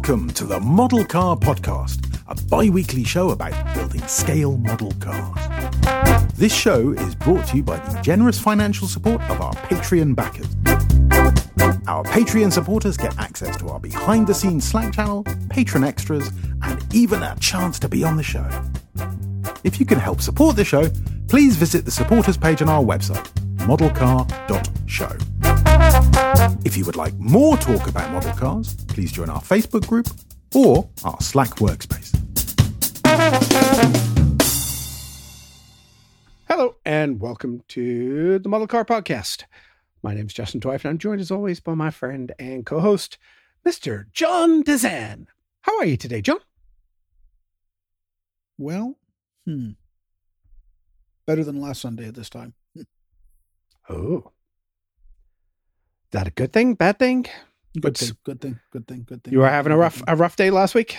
Welcome to the Model Car Podcast, a bi weekly show about building scale model cars. This show is brought to you by the generous financial support of our Patreon backers. Our Patreon supporters get access to our behind the scenes Slack channel, patron extras, and even a chance to be on the show. If you can help support the show, please visit the supporters page on our website, modelcar.show. If you would like more talk about model cars, please join our Facebook group or our Slack workspace. Hello, and welcome to the Model Car Podcast. My name is Justin Twyford, and I'm joined as always by my friend and co host, Mr. John Dezan. How are you today, John? Well, hmm. Better than last Sunday at this time. Oh. Is that a good thing? Bad thing? Good What's- thing, good thing, good thing, good thing. You were having a rough a rough day last week?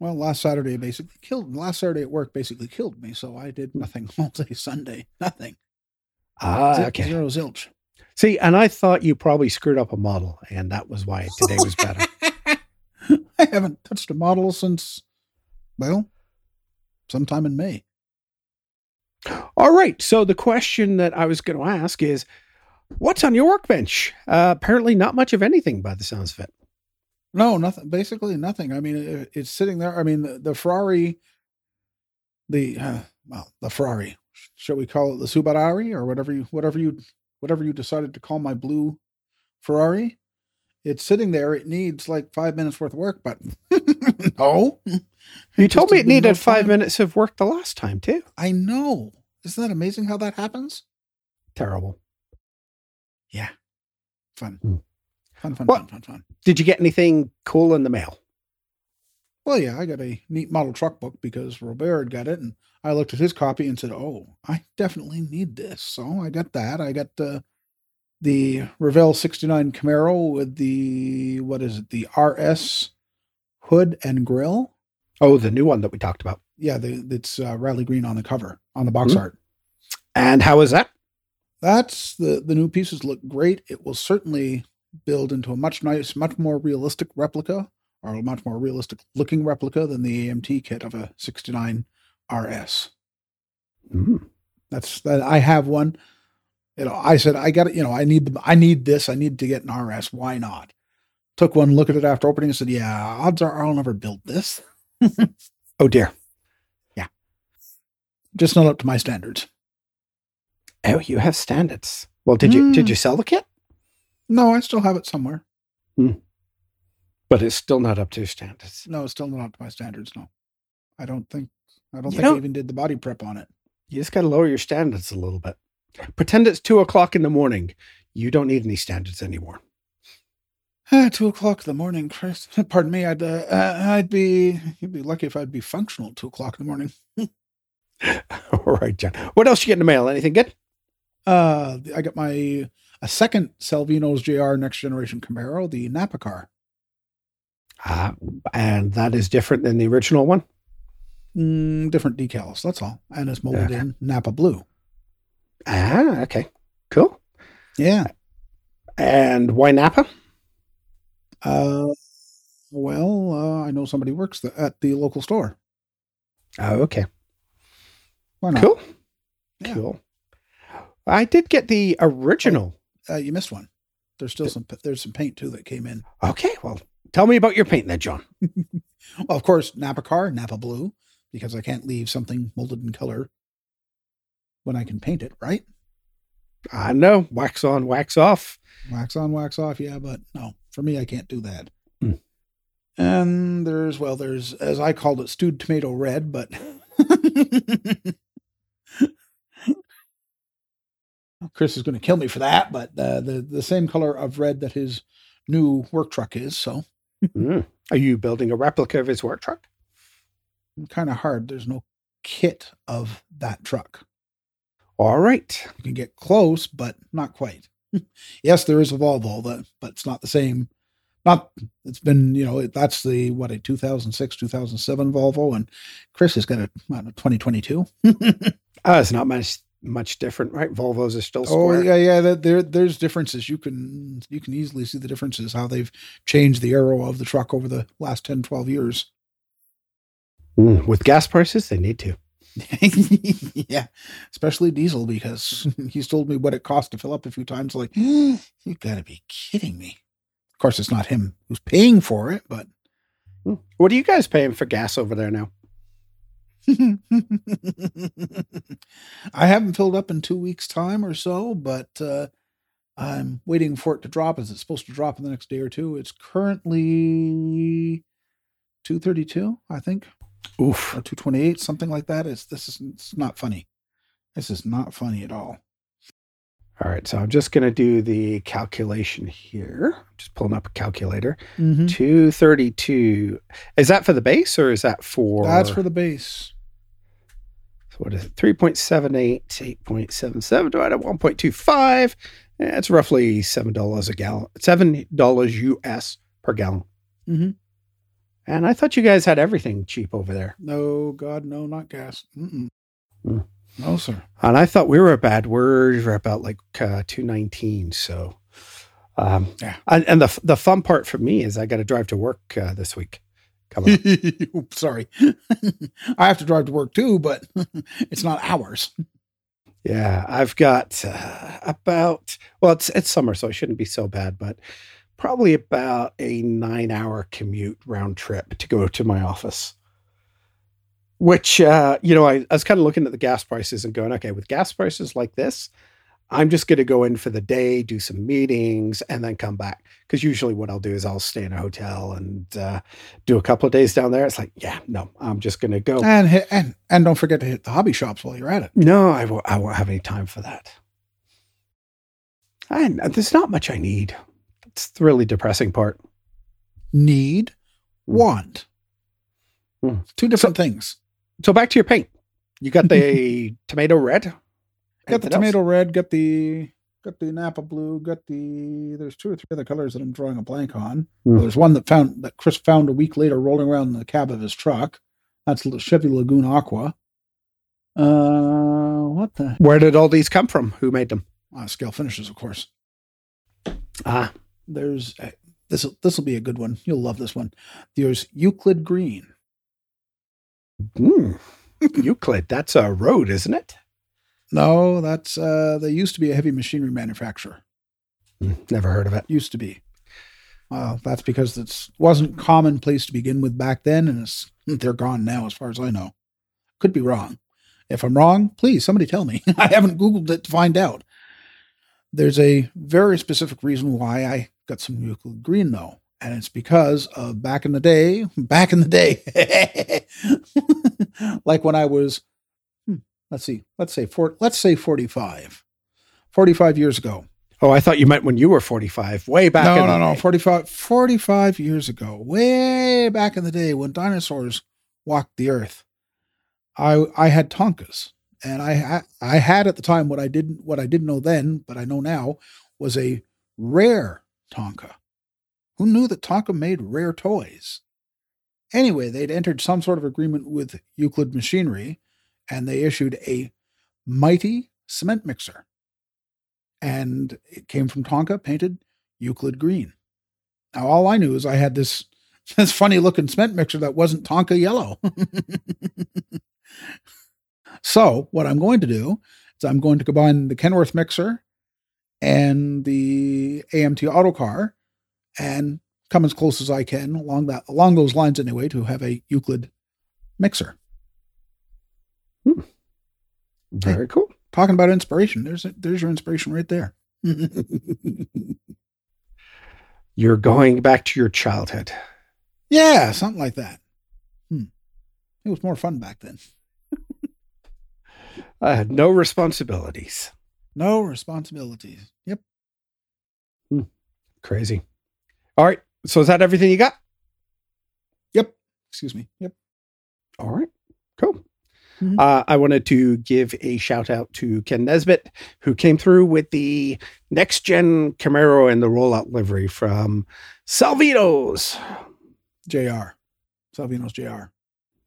Well, last Saturday basically killed. Last Saturday at work basically killed me, so I did nothing all day Sunday. Nothing. Ah, Zi- okay. Zero zilch. See, and I thought you probably screwed up a model, and that was why today was better. I haven't touched a model since, well, sometime in May. All right. So the question that I was going to ask is, what's on your workbench? Uh, apparently, not much of anything, by the sounds of it. No, nothing. Basically, nothing. I mean, it, it's sitting there. I mean, the, the Ferrari, the uh, well, the Ferrari. Shall we call it the Subarari or whatever you, whatever you, whatever you decided to call my blue Ferrari? It's sitting there. It needs like five minutes worth of work, but no. You told me it been no needed five time. minutes of work the last time too. I know. Isn't that amazing how that happens? Terrible. Yeah. Fun. Hmm. Fun, fun, Well- fun, fun, fun. Did you get anything cool in the mail? Well, yeah, I got a neat model truck book because Robert had got it, and I looked at his copy and said, "Oh, I definitely need this." So I got that. I got the the Revell '69 Camaro with the what is it? The RS hood and grill. Oh, the new one that we talked about. Yeah, the, it's uh, Riley Green on the cover on the box Hmm. art. And how is that? That's the the new pieces look great. It will certainly build into a much nice, much more realistic replica, or a much more realistic looking replica than the AMT kit of a '69 RS. Mm. That's that I have one. You know, I said I got it. You know, I need the I need this. I need to get an RS. Why not? Took one look at it after opening and said, "Yeah, odds are I'll never build this. Oh dear. Yeah. Just not up to my standards." Oh, you have standards. Well, did you did Mm. you sell the kit? No, I still have it somewhere. But it's still not up to standards. No, it's still not up to my standards. No, I don't think. I don't You think I even did the body prep on it. You just got to lower your standards a little bit. Pretend it's two o'clock in the morning. You don't need any standards anymore. Ah, two o'clock in the morning, Chris. Pardon me. I'd uh, uh, I'd be you'd be lucky if I'd be functional at two o'clock in the morning. All right, John. What else you get in the mail? Anything good? Uh, I got my a second Salvino's JR Next Generation Camaro, the Napa car. Uh, and that is different than the original one. Mm, different decals. That's all, and it's molded Okay. in Napa blue. Ah, okay, cool. Yeah. And why Napa? Uh, well, uh, I know somebody works the, at the local store. Oh, okay, Why not? cool, Yeah. cool. I did get the original. Uh, you missed one. There's still some. There's some paint too that came in. Okay, well, tell me about your paint then, John. Well, of course, Napa car, Napa blue, because I can't leave something molded in color when I can paint it, right? I know, wax on, wax off. Wax on, wax off, yeah, but no, for me, I can't do that. Hmm. And there's, well, there's, as I called it, stewed tomato red, but Chris is going to kill me for that, but uh, the the same color of red that his new work truck is, so Mm. Are you building a replica of his work truck? kind of hard. There's no kit of that truck. All right. You can get close, but not quite. yes, there is a Volvo, that, but it's not the same. Not it's been you know it- that's the what a 2006 2007 Volvo, and Chris has got a, a 2022. Uh, it's not much much different, right? Volvos are still Oh yeah, yeah. That there, there's differences. You can you can easily see the differences how they've changed the aero of the truck over the last 10, 12 years. Mm, With gas prices, they need to. yeah, especially diesel because he's told me what it costs to fill up a few times. Like, you gotta be kidding me. Of course, it's not him who's paying for it, but Mm. What are you guys paying for gas over there now? I haven't filled up in two weeks' time or so, but uh, I'm waiting for it to drop. Is it supposed to drop in the next day or two? It's currently two thirty-two, I think, Oof. or two twenty-eight, something like that. It's this is it's not funny. This is not funny at all. All right, so I'm just going to do the calculation here. Just pulling up a calculator. Mm-hmm. 232. Is that for the base or is that for That's for the base. So what is it? 3.78, 8.77 divided by 1.25. That's roughly $7 a gallon. $7 US per gallon. Mhm. And I thought you guys had everything cheap over there. No, God, no, not gas. Mm-mm. Mm. No, sir. And I thought we were a bad word. We're about like uh, 219. So, um, Yeah. And, and the, the fun part for me is I got to drive to work uh, this week. Coming up. Oops, Sorry. I have to drive to work too, but it's not hours. Yeah, I've got uh, about well, it's it's summer, so it shouldn't be so bad, but probably about a nine-hour commute round trip to go to my office. Which uh, you know, I, I was kind of looking at the gas prices and going, okay, with gas prices like this, I'm just going to go in for the day, do some meetings, and then come back. Because usually, what I'll do is I'll stay in a hotel and uh, do a couple of days down there. It's like, yeah, no, I'm just going to go. And hit, and and don't forget to hit the hobby shops while you're at it. No, I won't, I won't have any time for that. And there's not much I need. It's the really depressing part. Need, want. Hmm. Two different things. So back to your paint. You got the tomato red. Got the Anything else? tomato red, got the got the Napa blue, got the there's two or three other colors that I'm drawing a blank on. Hmm. There's one that found that Chris found a week later rolling around in the cab of his truck. That's the Chevy Lagoon Aqua. Uh what the Where did all these come from? Who made them? uh, scale finishes, of course. Ah, There's uh, this this will be a good one. You'll love this one. There's Euclid Green. mm, Euclid. That's a road, isn't it? No, that's uh they used to be a heavy machinery manufacturer. Hmm, Never heard of it. Used to be. Well, that's because it wasn't commonplace to begin with back then, and it's they're gone now, as far as I know. Could be wrong. If I'm wrong, please somebody tell me. I haven't googled it to find out. There's a very specific reason why I got some Euclid Green though, and it's because of back in the day. Back in the day, like when I was, let's see, let's say four, let's say 45, 45 years ago. Oh, I thought you meant when you were 45, way back. no, in no, the no. day. 45, 45 years ago, way back in the day when dinosaurs walked the earth, I I had Tonkas, and I I, I had at the time what I didn't what I didn't know then, but I know now was a rare Tonka. Who knew that Tonka made rare toys? Anyway, they'd entered some sort of agreement with Euclid Machinery, and they issued a mighty cement mixer. And it came from Tonka, painted Euclid green. Now all I knew is I had this this funny looking cement mixer that wasn't Tonka yellow. so what I'm going to do is I'm going to combine the Kenworth mixer and the AMT autocar and come as close as I can along that along those lines anyway to have a Euclid mixer. Hmm. Very cool. Talking about inspiration, there's there's your inspiration right there. You're going back to your childhood. yeah, something like that. Hmm. It was more fun back then. I had uh, no responsibilities. No responsibilities. Yep. Hmm. Crazy. All right. So is that everything you got? Yep. Excuse me. Yep. All right. Cool. Mhm. Uh, I wanted to give a shout out to Ken Nesbitt, who came through with the next gen Camaro and the rollout livery from Salvino's. JR. Salvino's JR.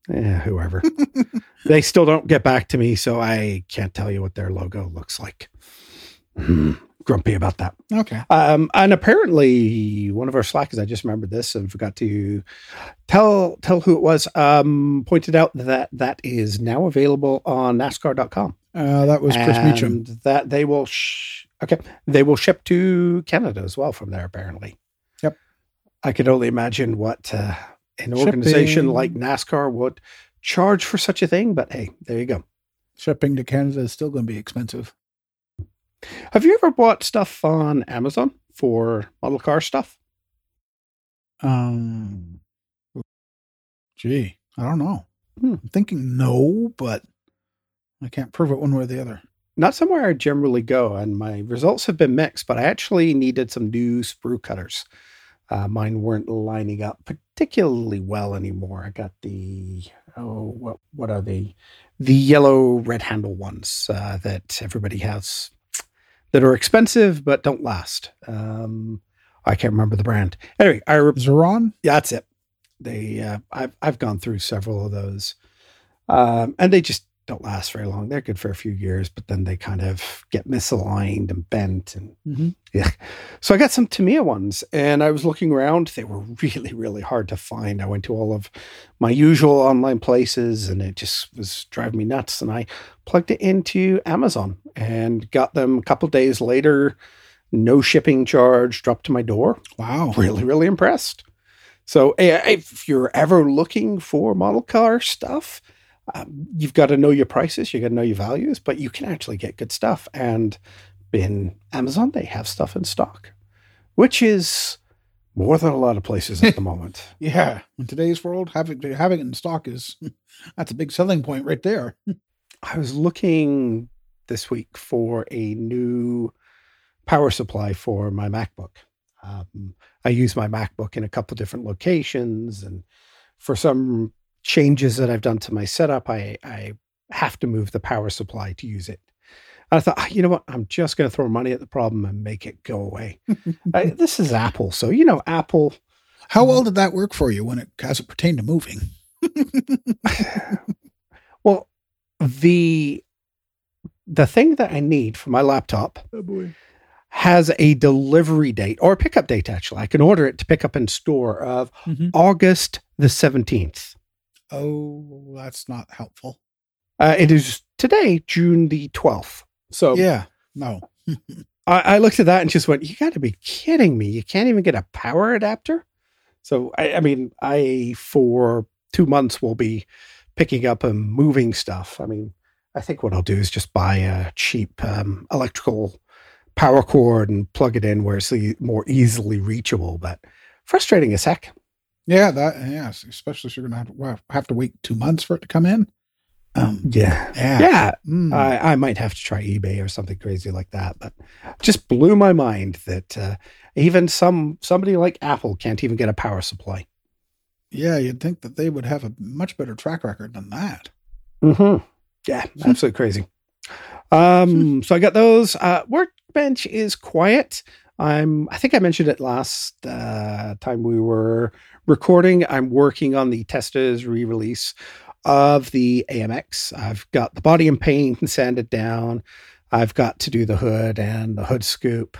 Yeah, whoever. they still don't get back to me, so I can't tell you what their logo looks like. Grumpy about that. Okay. Um, and apparently, one of our slackers, I just remembered this and forgot to tell tell who it was. Um, pointed out that that is now available on NASCAR.com. Uh, that was Chris Meacham. that they will. Sh- okay, they will ship to Canada as well from there. Apparently. Yep. I could only imagine what uh, an organization Shipping. like NASCAR would charge for such a thing. But hey, there you go. Shipping to Canada is still going to be expensive. Have you ever bought stuff on Amazon for model car stuff? Um, gee, I don't know. Hmm. I'm thinking no, but I can't prove it one way or the other. not somewhere I generally go, and my results have been mixed. But I actually needed some new sprue cutters. Uh, mine weren't lining up particularly well anymore. I got the oh, what what are they? The yellow red handle ones uh, that everybody has that are expensive but don't last. Um, I can't remember the brand. Anyway, I re- Xuron? yeah, that's it. They, uh, I've I've gone through several of those, um, and they just don't last very long. They're good for a few years, but then they kind of get misaligned and bent, and Mm-hmm. yeah. So I got some Tamiya ones, and I was looking around. They were really, really hard to find. I went to all of my usual online places, and it just was driving me nuts. And I plugged it into Amazon and got them a couple days later. No shipping charge, dropped to my door Wow. really, really impressed. So if you're ever looking for model car stuff, um, you've got to know your prices, you've got to know your values, but you can actually get good stuff. And in Amazon, they have stuff in stock, which is more than a lot of places at the moment. Yeah. In today's world, having having it in stock is that's a big selling point right there. I was looking this week for a new power supply for my MacBook. Um, I use my MacBook in a couple different locations, and for some changes that I've done to my setup, I, I have to move the power supply to use it. And I thought, "Ah, you know what? I'm just going to throw money at the problem and make it go away. I, this is Apple, so you know Apple. How well did that work for you when it as it pertained to moving? Well, the the thing that I need for my laptop Oh boy. has a delivery date or a pickup date actually i can order it to pick up in store of Mhm. august the 17th Oh, that's not helpful. uh, it is today june the 12th so Yeah. No. I, I looked at that and just went you got to be kidding me you can't even get a power adapter so I, I mean i for two months will be picking up and moving stuff i mean i think what i'll do is just buy a cheap um, electrical power cord and plug it in where it's more easily reachable but frustrating as heck Yeah, that yes, especially if you're gonna have to, have to wait two months for it to come in. Um, yeah yeah. yeah Mm. I, I might have to try ebay or something crazy like that but just blew my mind that uh, even some somebody like apple can't even get a power supply yeah, you'd think that they would have a much better track record than that. Mm-hmm. Yeah, absolutely crazy. Um, so I got those. Uh, workbench is quiet. I'm. I think I mentioned it last uh, time we were recording. I'm working on the Testor's re-release of the AMX. I've got the body and paint and sanded down. I've got to do the hood and the hood scoop.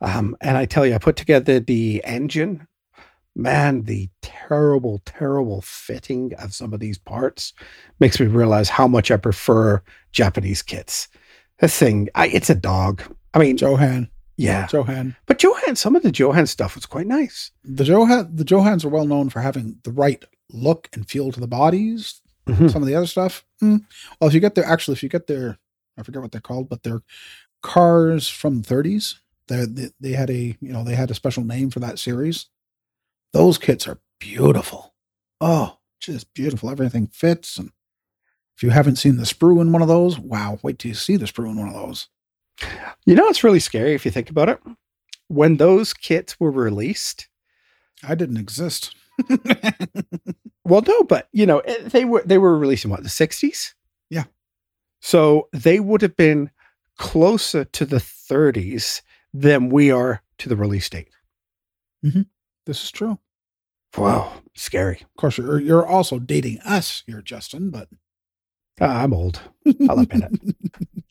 Um, and I tell you, I put together the engine. Man, the terrible, terrible fitting of some of these parts makes me realize how much I prefer Japanese kits. This thing, I, it's a dog. I mean, Johan. Yeah, Johan. but Johan, some of the Johan stuff was quite nice. The Johan the Johans are well known for having the right look and feel to the bodies. Mhm. Some of the other stuff. mm, Well, if you get their actually if you get their I forget what they're called, but they're cars from the 30s. They, they they had a you know they had a special name for that series. Those kits are beautiful. Oh, just beautiful. Everything fits. And if you haven't seen the sprue in one of those, wow, wait till you see the sprue in one of those. You know, it's really scary if you think about it. When those kits were released, I didn't exist. well, no, but you know, eh, they were they were released in what the sixties. Yeah. So they would have been closer to the 30s than we are to the release date. this is true. Wow, scary. Of course, you're, you're also dating us here, Justin, but Uh, I'm old. I'll admit it.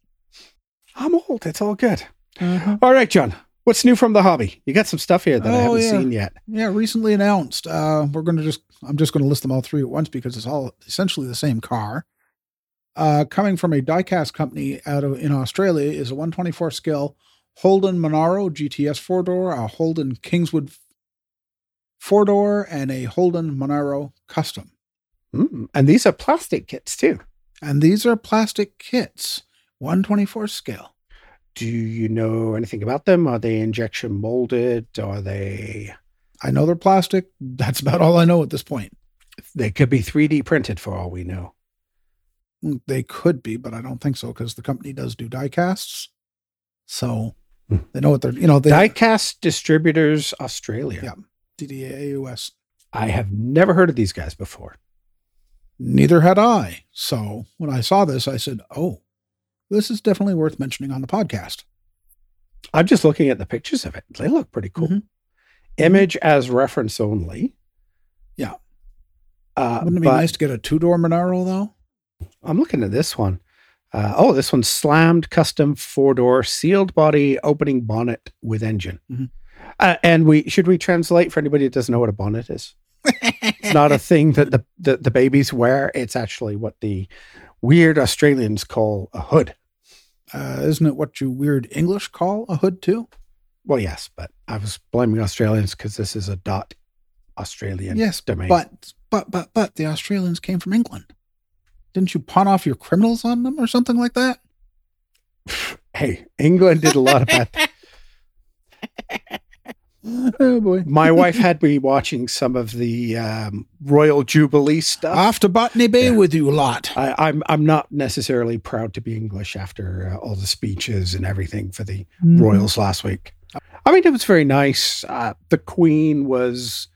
I'm old. It's all good. Uh-huh. All right, John. What's new from the hobby? You got some stuff here that I Oh, haven't yeah. seen yet. Yeah, recently announced. Uh, we're going to just, I'm just going to list them all three at once because it's all essentially the same car. Uh, coming from a diecast company out of in Australia is a 124 scale Holden Monaro GTS four door, a Holden Kingswood four door, and a Holden Monaro Custom. Mm, and these are plastic kits too. And these are plastic kits, 124 scale. Do you know anything about them? Are they injection molded? Are they? I know they're plastic. That's about all I know at this point. They could be 3D printed for all we know. Mm, They could be, but I don't think so because the company does do die casts. So Hmm. they know what they're, you know, they Diecast Distributors Australia. Yeah. DDAUS. I have never heard of these guys before. Neither had I. So when I saw this, I said, oh, this is definitely worth mentioning on the podcast. I'm just looking at the pictures of it. They look pretty cool. Mhm. Image as reference only. Yeah. Uh, Wouldn't it be nice to get a two door Monaro though? I'm looking at this one. Uh, oh, this one's slammed custom four door sealed body opening bonnet with engine. Mhm. Uh, and we should we translate for anybody that doesn't know what a bonnet is? It's not a thing that the, the, the babies wear. It's actually what the weird Australians call a hood. Uh, isn't it what you weird English call a hood too? Well, yes, but I was blaming Australians because this is a dot Australian yes, domain. but but but but the Australians came from England. Didn't you pawn off your criminals on them or something like that? hey, England did a lot of bad. oh boy. My wife had me watching some of the um, Royal Jubilee stuff. To Botany Bay Yeah. with you a lot. I, I'm I'm not necessarily proud to be English after uh, all the speeches and everything for the Mm-hmm. royals last week. I mean, it was very nice. Uh, the Queen was,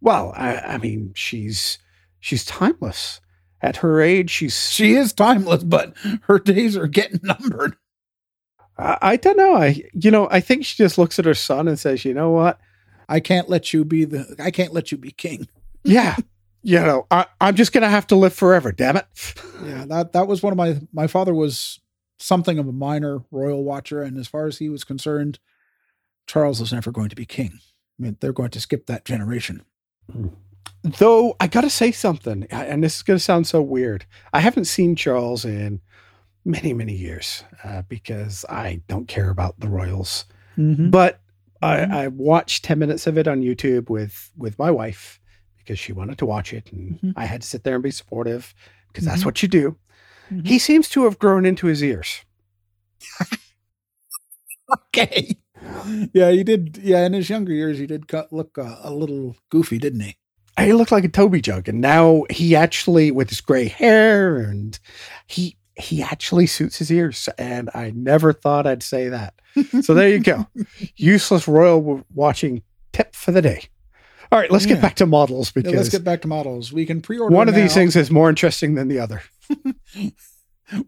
well, I, I mean, she's she's timeless. At her age, she's She is timeless, but her days are getting numbered. I, I don't know. I you know I think she just looks at her son and says, you know what? I can't let you be the I can't let you be king. Yeah, you know I, I'm just gonna have to live forever. Damn it. Yeah, that that was one of my my father was something of a minor royal watcher, and as far as he was concerned, Charles was never going to be king. I mean, they're going to skip that generation. Hmm. Though I gotta say something, and this is gonna sound so weird. I haven't seen Charles in many many years uh, because I don't care about the royals. But I, Mhm. I watched ten minutes of it on YouTube with with my wife because she wanted to watch it, and Mhm. I had to sit there and be supportive because that's Mhm. what you do. Mhm. He seems to have grown into his ears. Okay. Yeah, he did. Yeah, in his younger years, he did cut, look uh, a little goofy, didn't he? he looked like a Toby jug, and now he actually, with his gray hair, and he he actually suits his ears. And I never thought I'd say that. So there you go, useless royal watching tip for the day. All right, let's Yeah. get back to models Yeah, because let's get back to models. We can pre-order one of these things is more interesting than the other.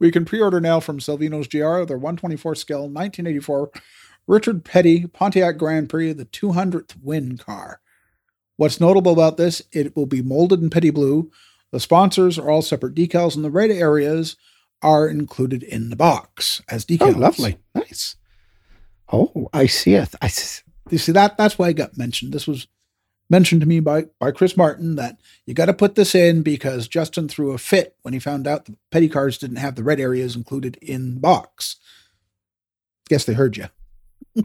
We can pre-order now from Salvino's JR their 124 scale 1984 Richard Petty Pontiac Grand Prix, the 200th win car. What's notable about this, it will be molded in petty blue. The sponsors are all separate decals, and the red areas are included in the box as decals. Oh, decals. lovely, nice. Oh, I see it. I s- You see that? That's why I got mentioned. This was mentioned to me by by Chris Martin that you got to put this in because Justin threw a fit when he found out the petty cards didn't have the red areas included in the box. Guess they heard you.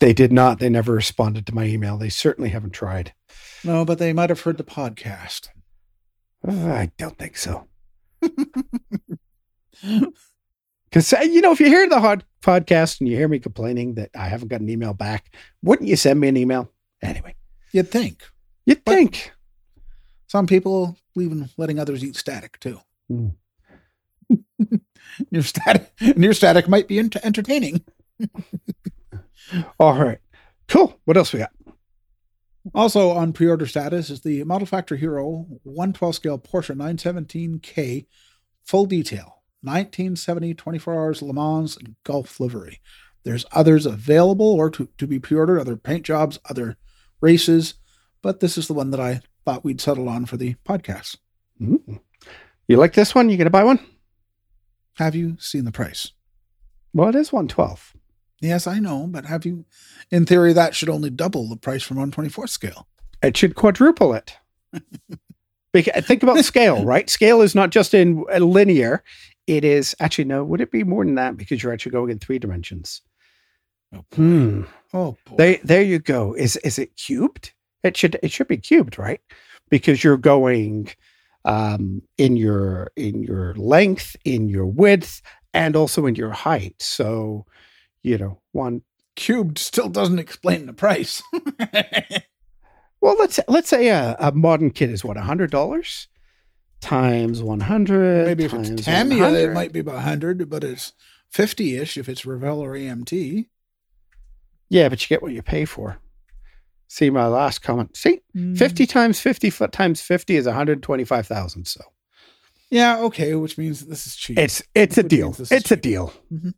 they did not. They never responded to my email. They certainly haven't tried. No, but they might have heard the podcast. Uh, I don't think so. Because, you know, if you hear the hot podcast and you hear me complaining that I haven't got an email back, wouldn't you send me an email? Anyway, You'd think you'd But- think. some people believe in letting others eat static too. Hmm. your static, your static might be ent- entertaining. All right. Cool. What else we got? Also on pre-order status is the Model Factory Hiro 112 scale Porsche 917K full detail 1970 24 hours Le Mans Gulf livery. There's others available or to, to be pre-ordered, other paint jobs, other races, but this is the one that I thought we'd settle on for the podcast. Mm. You like this one? You gonna buy one? Have you seen the price? Well, it is one twelve. Yes, I know, but have you? In theory, that should only double the price from 124 scale. It should quadruple it. because, think about scale, right? Scale is not just in uh, linear. It is actually no. Would it be more than that because you're actually going in three dimensions? Oh, boy. Hmm. Oh, boy. There, there you go. Is is it cubed? It should it should be cubed, right? Because you're going um, in your in your length, in your width, and also in your height. So, you know, one. cubed still doesn't explain the price. Well, let's let's say a, a modern kit is what hundred dollars times one hundred. Maybe if it's Tamiya, it might be about 100, but it's 50 ish if it's Revell or AMT. Yeah, but you get what you pay for. See my last comment. See, Mm. fifty times fifty foot times fifty is one hundred twenty-five thousand. So Yeah, okay, which means this is cheap. it's it's a deal. means this It's a cheap. deal. Mhm.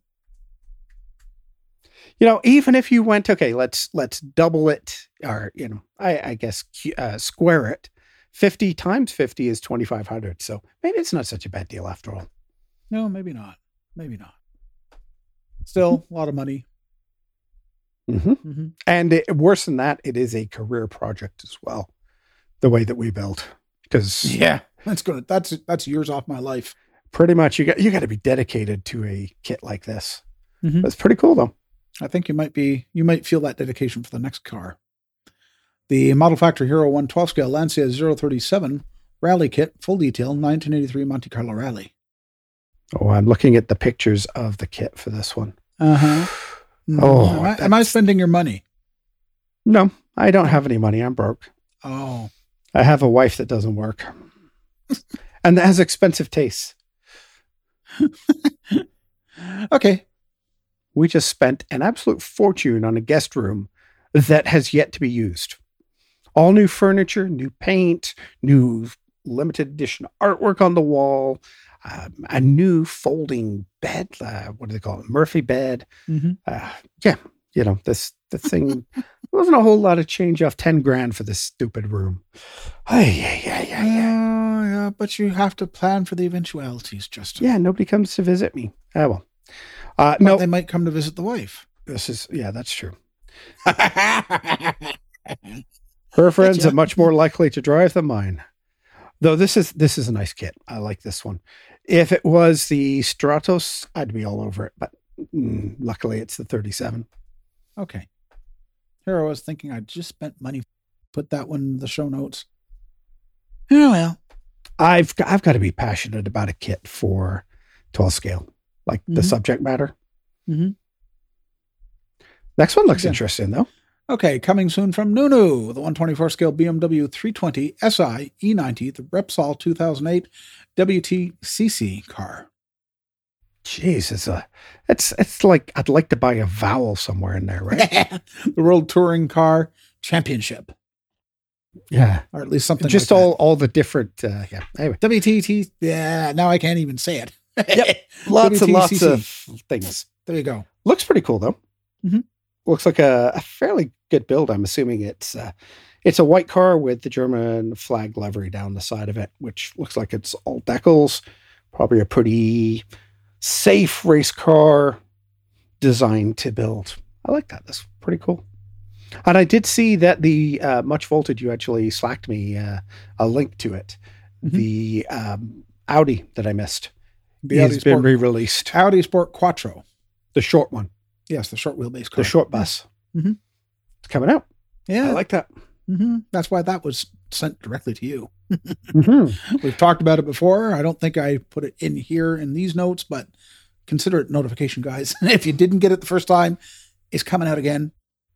You know, even if you went okay, let's let's double it, or you know, I I guess uh, square it. Fifty times fifty is twenty-five hundred. So maybe it's not such a bad deal after all. no, maybe not. Maybe not. Still, a lot of money. hmm hmm And it, worse than that, it is a career project as well. The way that we build, because Yeah, that's gonna that's that's years off my life. pretty much you got you got to be dedicated to a kit like this. Mhm. But it's pretty cool though. I think you might be you might feel that dedication for the next car. The Model Factory Hiro 112 scale Lancia 037 rally kit, full detail, 1983 Monte Carlo Rally. Oh, I'm looking at the pictures of the kit for this one. Uh huh. Oh, am I, am I spending your money? No, I don't have any money. I'm broke. Oh, I have a wife that doesn't work and that has expensive tastes. okay. We just spent an absolute fortune on a guest room that has yet to be used. All new furniture, new paint, new limited edition artwork on the wall, um, a new folding bed. Uh, what do they call it? Murphy bed. Mhm. Uh, yeah, you know this the thing. there wasn't a whole lot of change off ten grand for this stupid room. Ay, yeah, yeah, yeah, yeah. Oh, yeah, but you have to plan for the eventualities, Justin. Yeah, nobody comes to visit me. Oh well. Uh, no, they might come to visit the wife. this is yeah, that's true. Her friends are much more likely to drive than mine. Though this is this is a nice kit. I like this one. If it was the Stratos, I'd be all over it. But mm, luckily, it's the 37. okay. Here I was thinking I just spent money. Put that one in the show notes. Oh well. I've I've got to be passionate about a kit for 12 scale, like the Mhm. subject matter. Mhm. Next one looks interesting though. Okay, coming soon from Nunu, the 124 scale BMW 320 SI E90, the Repsol 2008 WTCC car. Jeez, it's a it's it's like I'd like to buy a vowel somewhere in there, right? the World Touring Car Championship, yeah, or at least something. just like all all the different. Uh, yeah. Anyway. WTT. Yeah, now I can't even say it. Yep. lots and lots of things. There you go. Looks pretty cool though. Mhm. Looks like a, a fairly good build. I'm assuming it's uh, it's a white car with the German flag livery down the side of it, which looks like it's all decals. Probably a pretty safe race car designed to build. I like that. That's pretty cool. And I did see that the uh, much voltage you actually slacked me uh, a link to it. Mhm. The um, Audi that I missed The has Audi been Sport, re-released. Audi Sport Quattro. The short one, Yes, the short wheelbase car. the short bus. Mhm. It's coming out. Yeah, I like that. hmm that's why that was sent directly to you. Mm-hmm. We've talked about it before. I don't think I put it in here in these notes, but consider it notification, guys. if you didn't get it the first time, it's coming out again.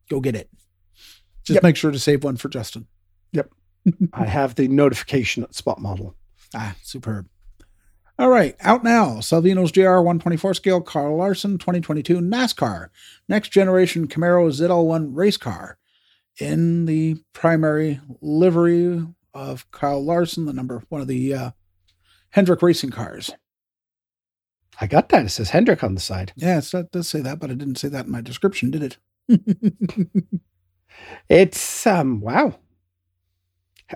Go get it. Just Yep. make sure to save one for Justin. Yep. I have the notification spot model. Ah, superb. All right, out now. Salvino's JR 124 scale Carl Larson 2022 NASCAR next generation Camaro ZL1 race car in the primary livery of Kyle Larson, the number one of the uh, Hendrick racing cars. I got that. It says Hendrick on the side. Yeah, it does say that, but I didn't say that in my description, did it? It's um wow.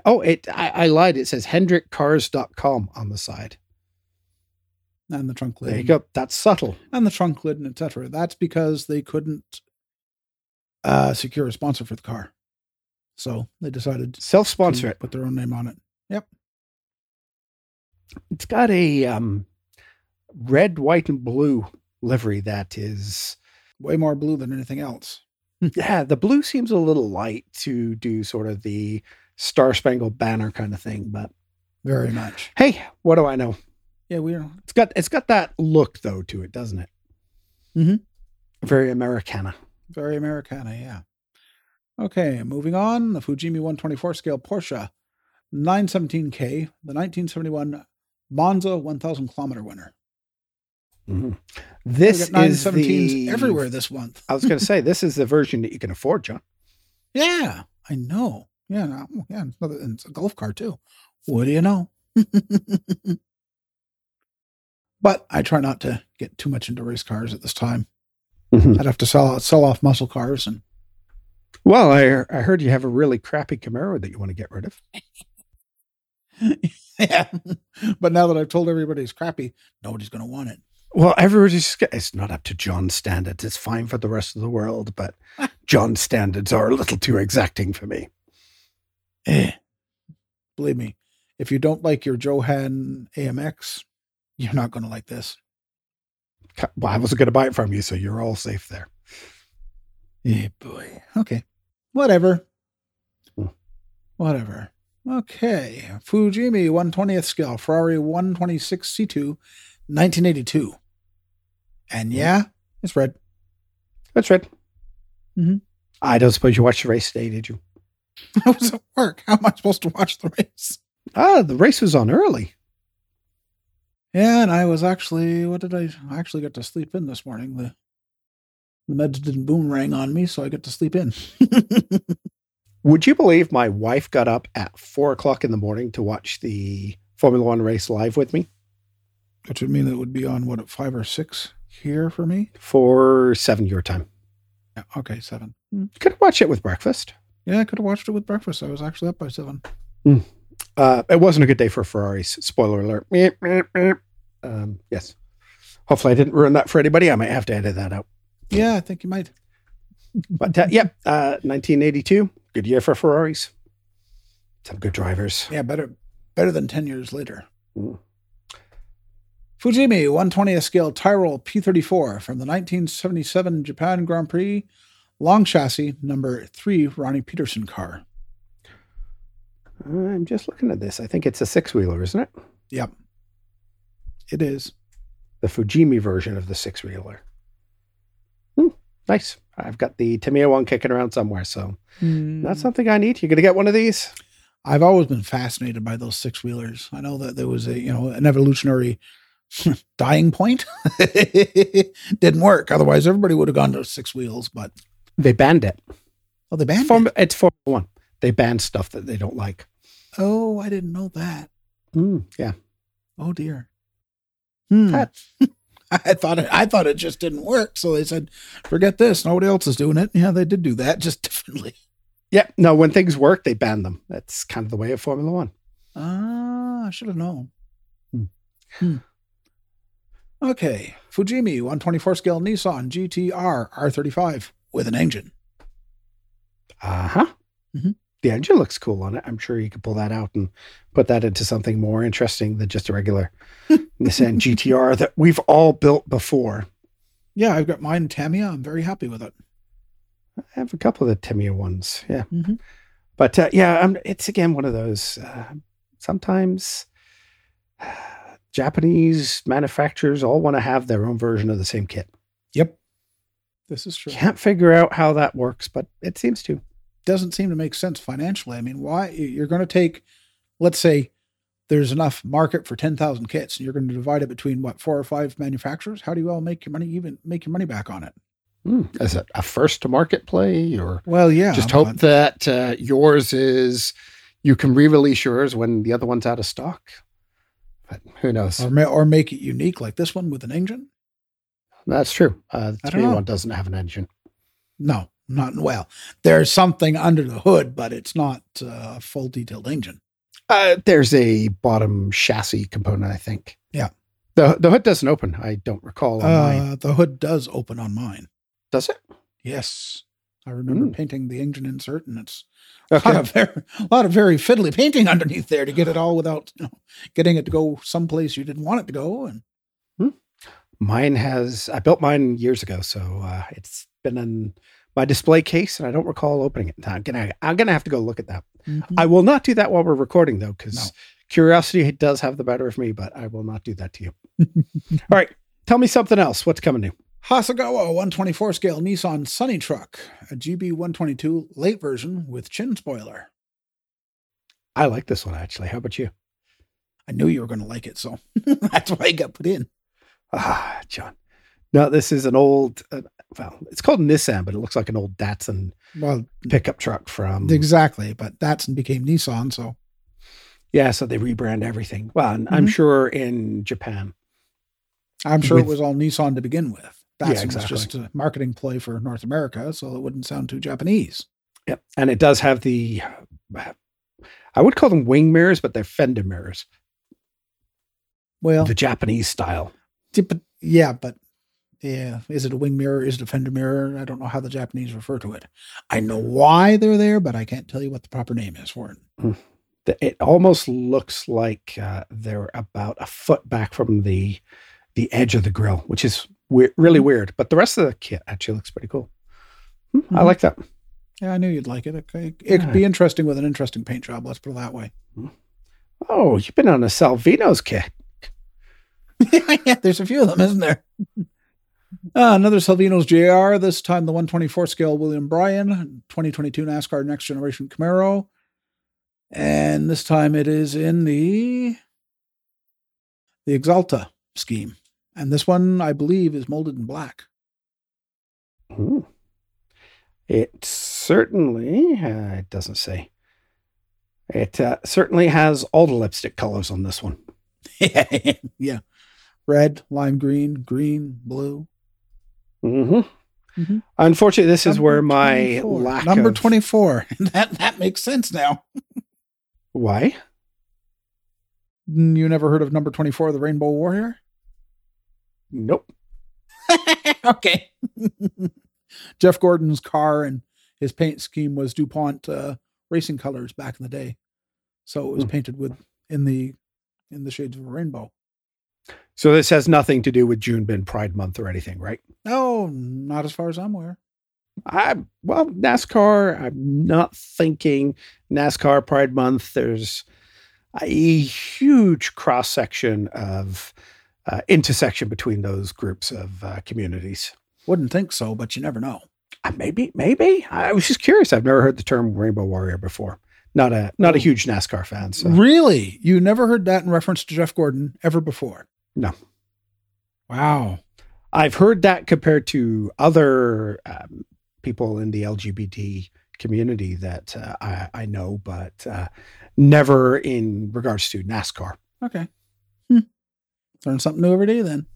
Oh, it I, I lied. It says hendrickcars.com on the side. And the trunk lid. There you go. That's subtle. And the trunk lid and etc. That's because they couldn't uh, secure a sponsor for the car. So they decided to Self-sponsor it. put their own name on it. Yep. It's got a um red, white, and blue livery that is Way more blue than anything else. yeah, the blue seems a little light to do sort of the Star Spangled Banner kind of thing, but Very much. hey, what do I know? Yeah, we are. It's got it's got that look though to it, doesn't it? Mm-hmm. Very Americana. Very Americana, yeah. Okay, moving on. The Fujimi 124 scale Porsche 917K, the 1971 Monza 1000 kilometer winner. Mhm. We This got is 917s the everywhere this month. I was going to say this is the version that you can afford, John. Yeah, I know. Yeah, no, yeah, it's another- it's a Gulf car too. What do you know? but I try not to get too much into race cars at this time. I'd have to sell sell off muscle cars and Well, I I heard you have a really crappy Camaro that you want to get rid of. yeah. But now that I've told everybody it's crappy, nobody's going to want it. Well, everybody's it's not up to John's standards. It's fine for the rest of the world, but John's standards are a little too exacting for me. Eh. Believe me, if you don't like your Johan AMX, you're not going to like this. Well, I wasn't going to buy it from you, so you're all safe there. Yeah, boy. Okay. Whatever. Hmm. Whatever. Okay. Fujimi 120th scale, Ferrari 126 C2, 1982. And yeah, it's red. That's right. Mhm. I don't suppose you watched the race today, did you? I was at work. How am I supposed to watch the race? Ah, the race was on early. Yeah, and I was actually, what did I, I actually got to sleep in this morning. The the meds didn't boomerang on me, so I get to sleep in. Would you believe my wife got up at four o'clock in the morning to watch the Formula One race live with me Which would mean it would be on what at five or six here for me. for seven your time? Yeah, okay, seven. Hmm. Could watch it with breakfast. Yeah, I could have watched it with breakfast. I was actually up by seven. Uh, it wasn't a good day for Ferraris. Spoiler alert. Um, yes. Hopefully, I didn't ruin that for anybody. I might have to edit that out. Yeah, I think you might. But uh, yeah, uh, 1982, good year for Ferraris. Some good drivers. Yeah, better better than ten years later. Mm. Fujimi 120th scale Tyrrell P34 from the 1977 Japan Grand Prix, long chassis number three Ronnie Peterson car. I'm just looking at this. I think it's a six wheeler, isn't it? Yep, it is. The Fujimi version of the six wheeler. Hmm, nice. I've got the Tamiya one kicking around somewhere, so that's something I need. You're gonna get one of these. I've always been fascinated by those six wheelers. I know that there was a you know an evolutionary dying point. Didn't work. Otherwise, everybody would have gone to six wheels. But They banned it. oh, they banned Form, it. it's Formula One. They banned stuff that they don't like. Oh, I didn't know that. Mm, yeah. Oh dear. Hmm. I thought it. I thought it just didn't work. So they said, "Forget this. Nobody else is doing it." Yeah, they did do that, just differently. Yeah. No, when things work, they ban them. That's kind of the way of Formula One. Ah, I should have known. Hmm. Hmm. Okay, Fujimi 124 scale Nissan GTR R35 with an engine. Uh huh. Mhm. The engine looks cool on it. I'm sure you could pull that out and put that into something more interesting than just a regular Nissan GTR that we've all built before. Yeah, I've got mine Tamiya. I'm very happy with it. I have a couple of the Tamiya ones. Yeah. Mhm. But uh, yeah, um, it's again one of those. Uh, sometimes Japanese manufacturers all want to have their own version of the same kit. Yep, this is true. Can't figure out how that works, but it seems to. Doesn't seem to make sense financially. I mean, why you're going to take, let's say, there's enough market for ten thousand kits, and you're going to divide it between what four or five manufacturers? How do you all make your money even make your money back on it? Hmm, Is it a first to market play or Well, yeah, just hope but- that uh, yours is you can re-release yours when the other one's out of stock? But who knows? or ma- or make it unique like this one with an engine. That's true. Uh, the I don't Tamiya know. one doesn't have an engine. No, Not well. There's something under the hood, but it's not uh, a full detailed engine. Uh, there's a bottom chassis component, I think. Yeah. The the hood doesn't open. I don't recall on mine. Uh, the hood does open on mine. Does it? Yes. I remember Mm. painting the engine insert, and it's a lot of very, a lot of very fiddly painting underneath there to get it all without you know, getting it to go someplace you didn't want it to go. And Mine has. I built mine years ago, so uh, it's been in my display case, and I don't recall opening it. I'm gonna I'm gonna have to go look at that. I will not do that while we're recording, though, because No. curiosity does have the better of me. But I will not do that to you. All right, tell me something else. What's coming new? Hasegawa 124 scale Nissan Sunny Truck, a GB 122 late version with chin spoiler. I like this one actually. How about you? I knew you were going to like it, so that's why I got put in. Ah, John. No, this is an old. Uh, well, it's called Nissan, but it looks like an old Datsun Well, pickup truck from. exactly, but Datsun became Nissan, so yeah, so they rebrand everything. Well, and I'm sure in Japan. I'm sure With- it was all Nissan to begin with. Yeah, exactly. was just a marketing play for North America, so it wouldn't sound too Japanese. Yep, and it does have the. I would call them wing mirrors, but they're fender mirrors, Well, the Japanese style. Yeah, but yeah, but yeah, is it a wing mirror? Is it a fender mirror? I don't know how the Japanese refer to it. I know why they're there, but I can't tell you what the proper name is for it. It almost looks like uh, they're about a foot back from the the edge of the grill, which is weird, really weird. But the rest of the kit actually looks pretty cool. Hmm, I Mhm. like that. Yeah, I knew you'd like it. Okay. It could be interesting with an interesting paint job. Let's put it that way. Oh, you've been on a Salvino's kit. yeah, there's a few of them, isn't there? Uh, another Salvino's JR, this time the 124 scale William Byron, 2022 NASCAR Next Generation Camaro. And this time it is in the the Axalta scheme. And this one, I believe, is molded in black. Hmm. It certainly, uh, it doesn't say. It uh, certainly has all the lipstick colors on this one. yeah. Red, lime green, green, blue. Hmm Mhm. Unfortunately, this is where my 24. lack number of 24. that that makes sense now. why You never heard of number 24, the Rainbow Warrior? nope. okay. Jeff Gordon's car and his paint scheme was DuPont uh, racing colors back in the day. So it was Hmm. painted with in the in the shades of a rainbow. So this has nothing to do with June Bin Pride Month or anything, right? No, not as far as I'm aware. I well NASCAR. I'm not thinking NASCAR Pride Month. There's a huge cross section of uh, intersection between those groups of uh, communities. Wouldn't think so, but you never know. Uh, maybe, maybe. I was just curious. I've never heard the term Rainbow Warrior before. Not a not a Oh. huge NASCAR fan. So Really? You never heard that in reference to Jeff Gordon ever before? No. Wow. I've heard that compared to other um, people in the LGBT community that uh, I, I know, but uh, never in regards to NASCAR. Okay. Hmm. Learn something new every day then.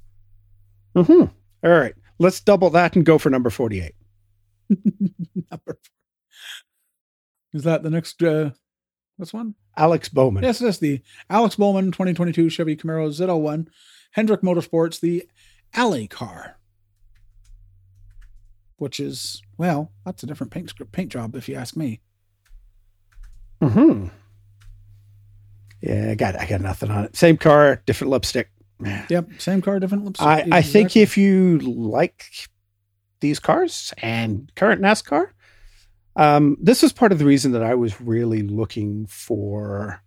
hmm All right, let's double that and go for number forty-eight. Number four. Is that the next uh this one? Alex Bowman. Yes, that's the Alex Bowman 2022 Chevy Camaro ZL1 Hendrick Motorsports, the Ally car. Which is, well, that's a different paint paint job if you ask me. hmm Yeah, I got I got nothing on it. Same car, different lipstick. Yep, same car, different lipstick. I, I think Exactly. if you like these cars and current NASCAR, um, this was part of the reason that I was really looking for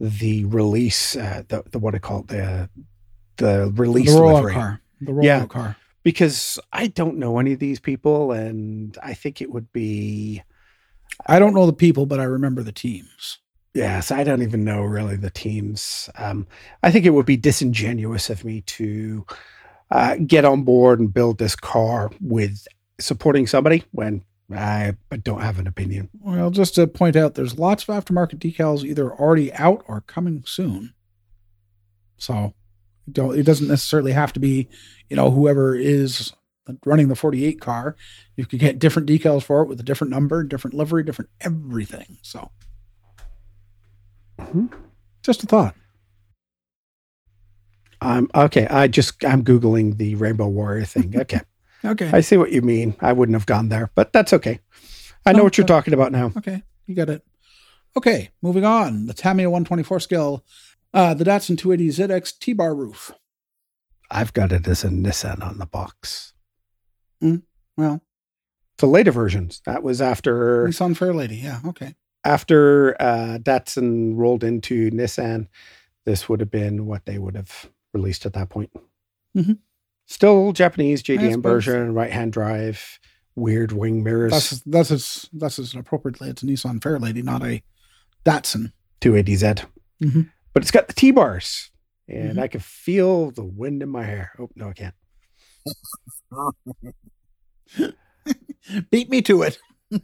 the release, uh, the, the what I call it, the the release the rollout car. The rollout Yeah. car. because I don't know any of these people, and I think it would be I don't know the people, but I remember the teams. Yes, I don't even know really the teams. Um, I think it would be disingenuous of me to uh, get on board and build this car with supporting somebody when I don't have an opinion. Well, just to point out, there's lots of aftermarket decals either already out or coming soon. So don't it doesn't necessarily have to be, you know, whoever is running the 48 car. You could get different decals for it with a different number, different livery, different everything. So, Mhm. just a thought. Um, okay, I just I'm googling the Rainbow Warrior thing. Okay, Okay. I see what you mean. I wouldn't have gone there, but that's okay. I know Oh, what you're okay. talking about now. Okay, you got it. Okay, moving on. The Tamiya 124 scale, uh, the Datsun 280 ZX T bar roof. I've got it as a Nissan on the box. Mm, well, The later versions. That was after Nissan Fairlady. Yeah, okay. after uh, Datsun rolled into Nissan. This would have been what they would have released at that point. Mhm. Still Japanese JDM version, right hand drive, weird wing mirrors, That's that's as that's as appropriately it's a Nissan Fairlady, not a Datsun. 280Z. Mhm. But it's got the T bars, and Mhm. I can feel the wind in my hair. Oh no, I can't. Beat me to it.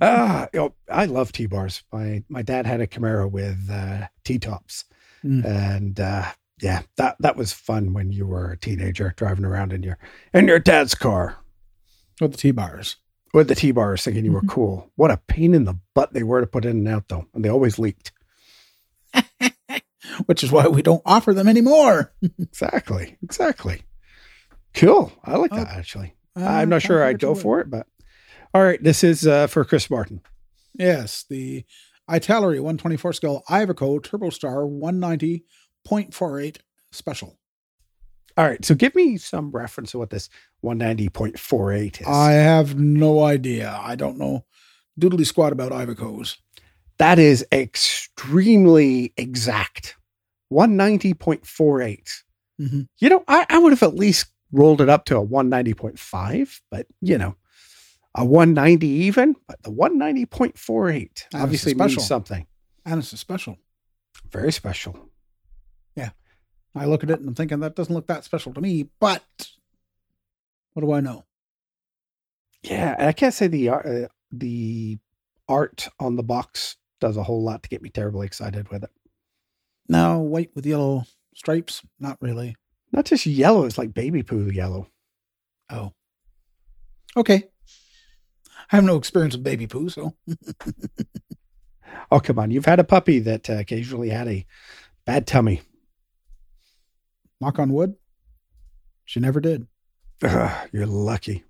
ah, you know, I love T bars. My my dad had a Camaro with uh, T tops, Mm. and uh, yeah, that that was fun when you were a teenager driving around in your in your dad's car With the T bars. with the T bars, thinking you were Mhm. cool. What a pain in the butt they were to put in and out, though, and they always leaked. Which is why we don't offer them anymore. Exactly, exactly. Cool. I like that actually. Uh, I'm not sure I'd go for it, but all right. This is uh, for Chris Martin. Yes, the Italeri 124 scale Iveco TurboStar 190.48 special. All right. So give me some reference to what this 190.48 is. I have no idea. I don't know doodly squat about Ivecos. that is extremely exact. 190.48. Mhm. You know, I, I would have at least rolled it up to a 190.5, but you know, a 190 even, but the 190.48 That's obviously means something And it's a special. very special. I look at it and I'm thinking that doesn't look that special to me, but what do I know? Yeah, I can't say the uh, the art on the box does a whole lot to get me terribly excited with it. Now, white with yellow stripes? Not really. Not just yellow; it's like baby poo yellow. Oh. Okay. I have no experience with baby poo, so Oh, come on! You've had a puppy that uh, occasionally had a bad tummy. Knock on wood. She never did. Ugh, you're lucky.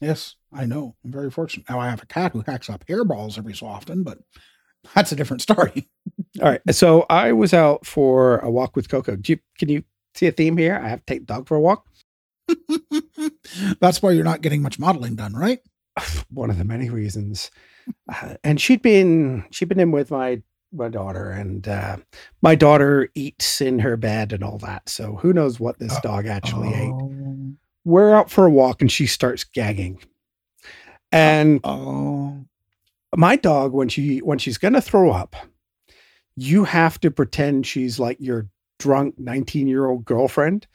Yes, I know. I'm very fortunate. Now I have a cat who hacks up hairballs every so often, but that's a different story. All right, so I was out for a walk with Coco. Do you, can you see a theme here? I have to take the dog for a walk. that's why you're not getting much modeling done, right? One of the many reasons. Uh, and she'd been she'd been in with my my daughter, and uh, my daughter eats in her bed and all that. So who knows what this Uh, dog actually ate? oh, we're out for a walk and she starts gagging and Oh, my dog when she when she's gonna throw up you have to pretend she's like your drunk 19 year old girlfriend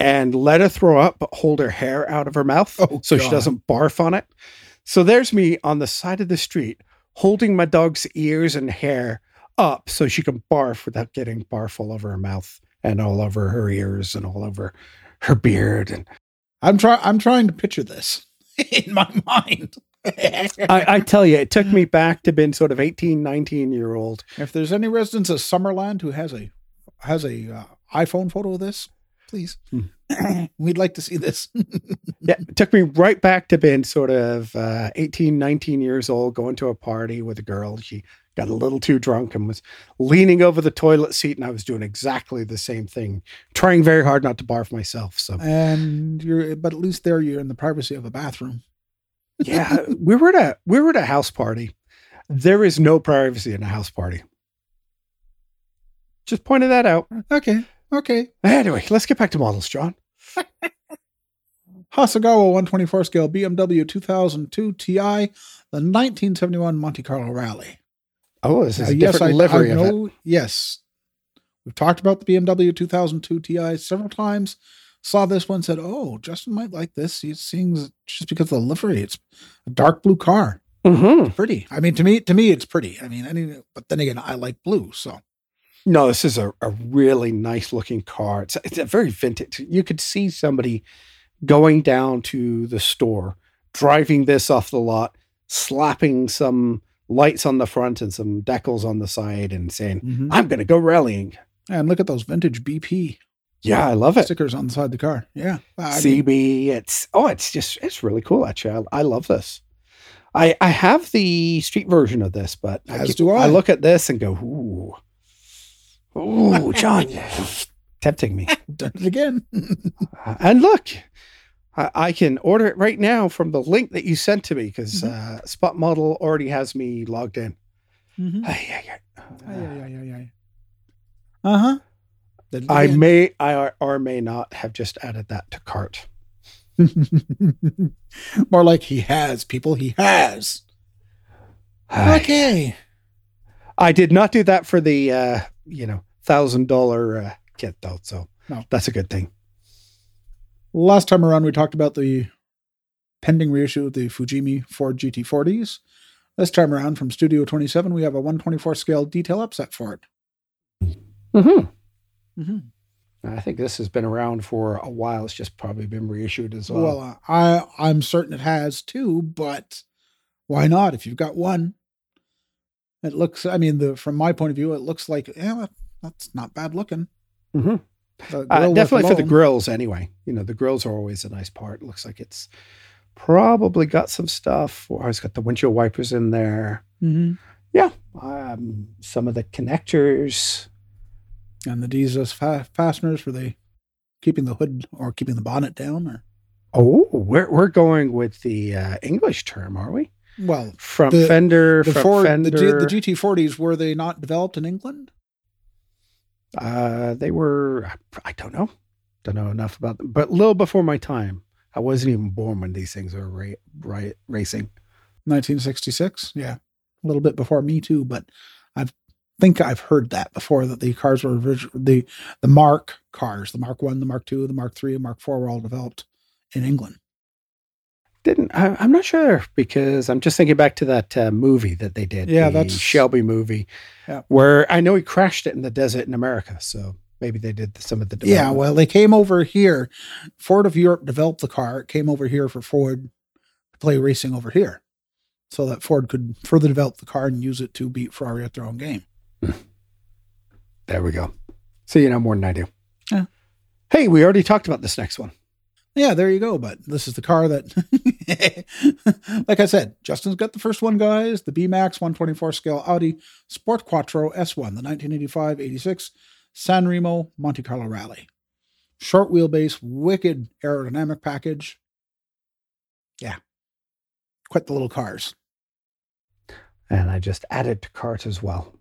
and let her throw up but hold her hair out of her mouth Oh, so she doesn't barf on it so there's me on the side of the street holding my dog's ears and hair up so she can barf without getting barf all over her mouth and all over her ears and all over her beard and I'm trying. I'm trying to picture this in my mind. I, I tell you, it took me back to being sort of 18, 19 year old. if there's any residents of Summerland who has a has a uh, iPhone photo of this, please, we'd like to see this. Yeah, it took me right back to being sort of uh, 18, 19 years old, going to a party with a girl. She got a little too drunk and was leaning over the toilet seat, and I was doing exactly the same thing, trying very hard not to barf myself. So, and you're, but at least there you're in the privacy of a bathroom. yeah, we were at a we were at a house party. There is no privacy in a house party. Just pointed that out. Okay, okay. Anyway, let's get back to models, John. Hasegawa 124 scale BMW 2002 Ti, the 1971 Monte Carlo Rally. Oh, this is Now, a different livery of it. know, Yes. We've talked about the BMW 2002 Ti several times. Saw this one, said, Oh, Justin might like this. He seems just because of the livery. It's a dark blue car. Mm-hmm. Pretty. I mean, to me, to me, it's pretty. I mean, any, but then again, I like blue. So No, this is a, a really nice looking car. It's it's a very vintage. You could see somebody going down to the store, driving this off the lot, slapping some lights on the front and some decals on the side, and saying, Mhm. I'm going to go rallying. And look at those vintage BP Yeah, I love it. stickers on the side of the car. Yeah. I mean, CB. It's oh, it's just it's really cool. Actually, I, I love this. I I have the street version of this, but I, As get- do I. look at this and go, ooh, ooh, John, tempting me. done it again. And look, I, I can order it right now from the link that you sent to me because Mm-hmm. uh, Spot Model already has me logged in. Mhm. Ay, ay, ay. Ay, ay. Uh-huh. I may I or, or may not have just added that to cart. More like he has, people. He has. Ay. Okay. I did not do that for the uh, you know thousand dollar uh, kit though, so No. that's a good thing. Last time around, we talked about the pending reissue of the Fujimi Ford GT40s. This time around, from Studio 27, we have a 124 scale detail upset for it. Mm-hmm. Mm-hmm. I think this has been around for a while. It's just probably been reissued as well. Well, I I'm certain it has too, but why not? If you've got one, it looks. I mean, the from my point of view, it looks like yeah, that's not bad looking. Mhm. The Uh, definitely for the grills, anyway. You know, the grills are always a nice part. Looks like it's probably got some stuff. Or it's got the windshield wipers in there. Mhm. Um, some of the connectors. and the Dzus fa- fasteners for the keeping the hood or keeping the bonnet down. Or Oh, we're we're going with the uh, English term, are we? well, Front The- fender, the front Ford, fender. the, G, the GT40s were they not developed in England? Uh, they were, I don't know, don't know enough about them, but a little before my time. I wasn't even born when these things were ra- ra- racing. 1966. Yeah, a little bit before me too, but I think I've heard that before that the cars were the the Mark cars, the Mark One, the Mark Two, the Mark Three, and Mark Four were all developed in England. Didn't I, I'm not sure because I'm just thinking back to that uh, movie that they did. Yeah, the that's- Shelby movie, Yeah. where I know he crashed it in the desert in America. So maybe they did some of the Yeah, well, they came over here. Ford of Europe developed the car. It came over here for Ford to play racing over here, so that Ford could further develop the car and use it to beat Ferrari at their own game. there we go. So you know more than I do. Yeah. Hey, we already talked about this next one. Yeah, there you go. But this is the car that, like I said, Justin's got the first one, guys. The BeeMax 124 scale Audi Sport Quattro S1, the 1985 86 San Remo Monte Carlo Rally. Short wheelbase, wicked aerodynamic package. Yeah. Quite the little cars. And I just added to cart as well.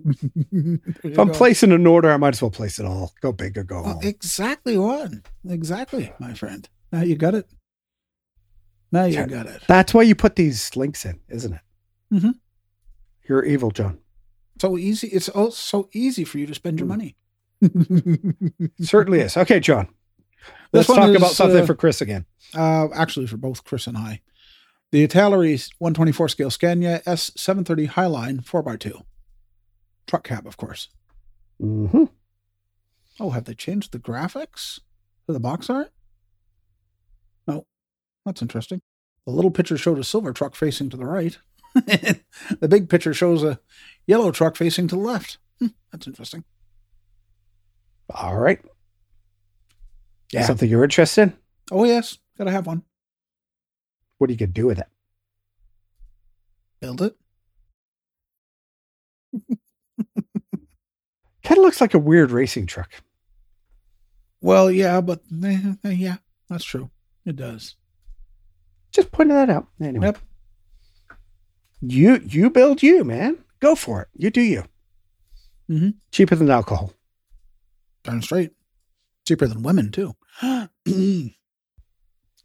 If I'm go. placing an order, I might as well place it all. Go big or go home. exactly one. Exactly, my friend. Now you got it. Now you Yeah. got it. That's why you put these links in, isn't it? Mhm. You're evil, John. So easy. It's oh, so easy for you to spend your money. Certainly is. Okay, John. Let's talk is, about something uh, for Chris again. Uh, actually, for both Chris and I. The Italeri 124 scale Scania S730 Highline 4x2. Truck cab, of course. hmm Oh, have they changed the graphics to the box art? No. That's interesting. The little picture showed a silver truck facing to the right. the big picture shows a yellow truck facing to the left. Hmm, that's interesting. All right. Yeah. Something you're interested in? Oh, yes. Gotta have one. What are you to do with it? Build it. Kind of looks like a weird racing truck. Well, yeah, but eh, eh, yeah, that's true. It does. Just pointing that out. Anyway. Yep. You you build you, man. Go for it. You do you. Mhm. Cheaper than alcohol. Darn straight. Cheaper than women, too.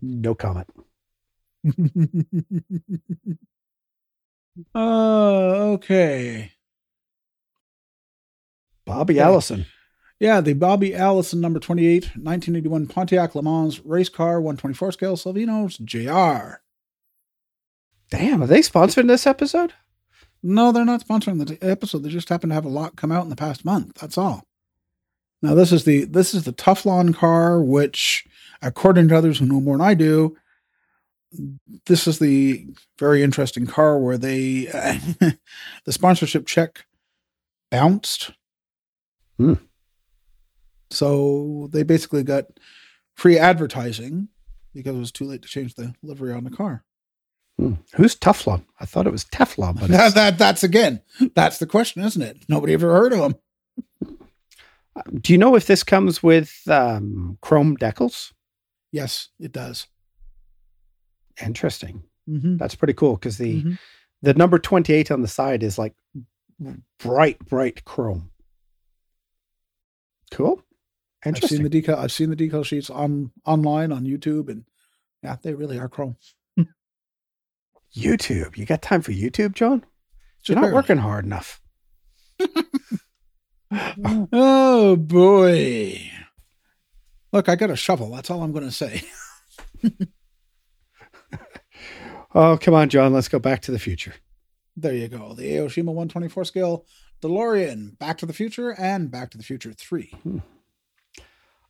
No comment. uh, okay. Bobby Okay. Allison. Yeah, the Bobby Allison number 28, 1981 Pontiac Le Mans race car, 124 scale Salvino's JR. Damn, are they sponsoring this episode? No, they're not sponsoring the episode. They just happen to have a lot come out in the past month. That's all. Now this is the this is the Teflon car, which, according to others who know more than I do, this is the very interesting car where they the sponsorship check bounced. Hmm. So they basically got free advertising because it was too late to change the livery on the car. Hmm. Who's Teflon? I thought it was Teflon, but that, that, that's again that's the question, isn't it? Nobody ever heard of him. do you know if this comes with um, chrome decals? Yes, it does. Interesting. Mm-hmm. That's pretty cool because the Mhm. the number twenty eight on the side is like bright, bright chrome. Cool. Interesting. I've seen the decal. I've seen the decal sheets on online on YouTube, and yeah, they really are chrome. YouTube. You got time for YouTube, John? Just You're not barely. working hard enough. Oh boy! Look, I got a shovel. That's all I'm going to say. Oh, come on, John. Let's go back to the future. There you go. The Aoshima 124 scale DeLorean, Back to the Future, and Back to the Future 3.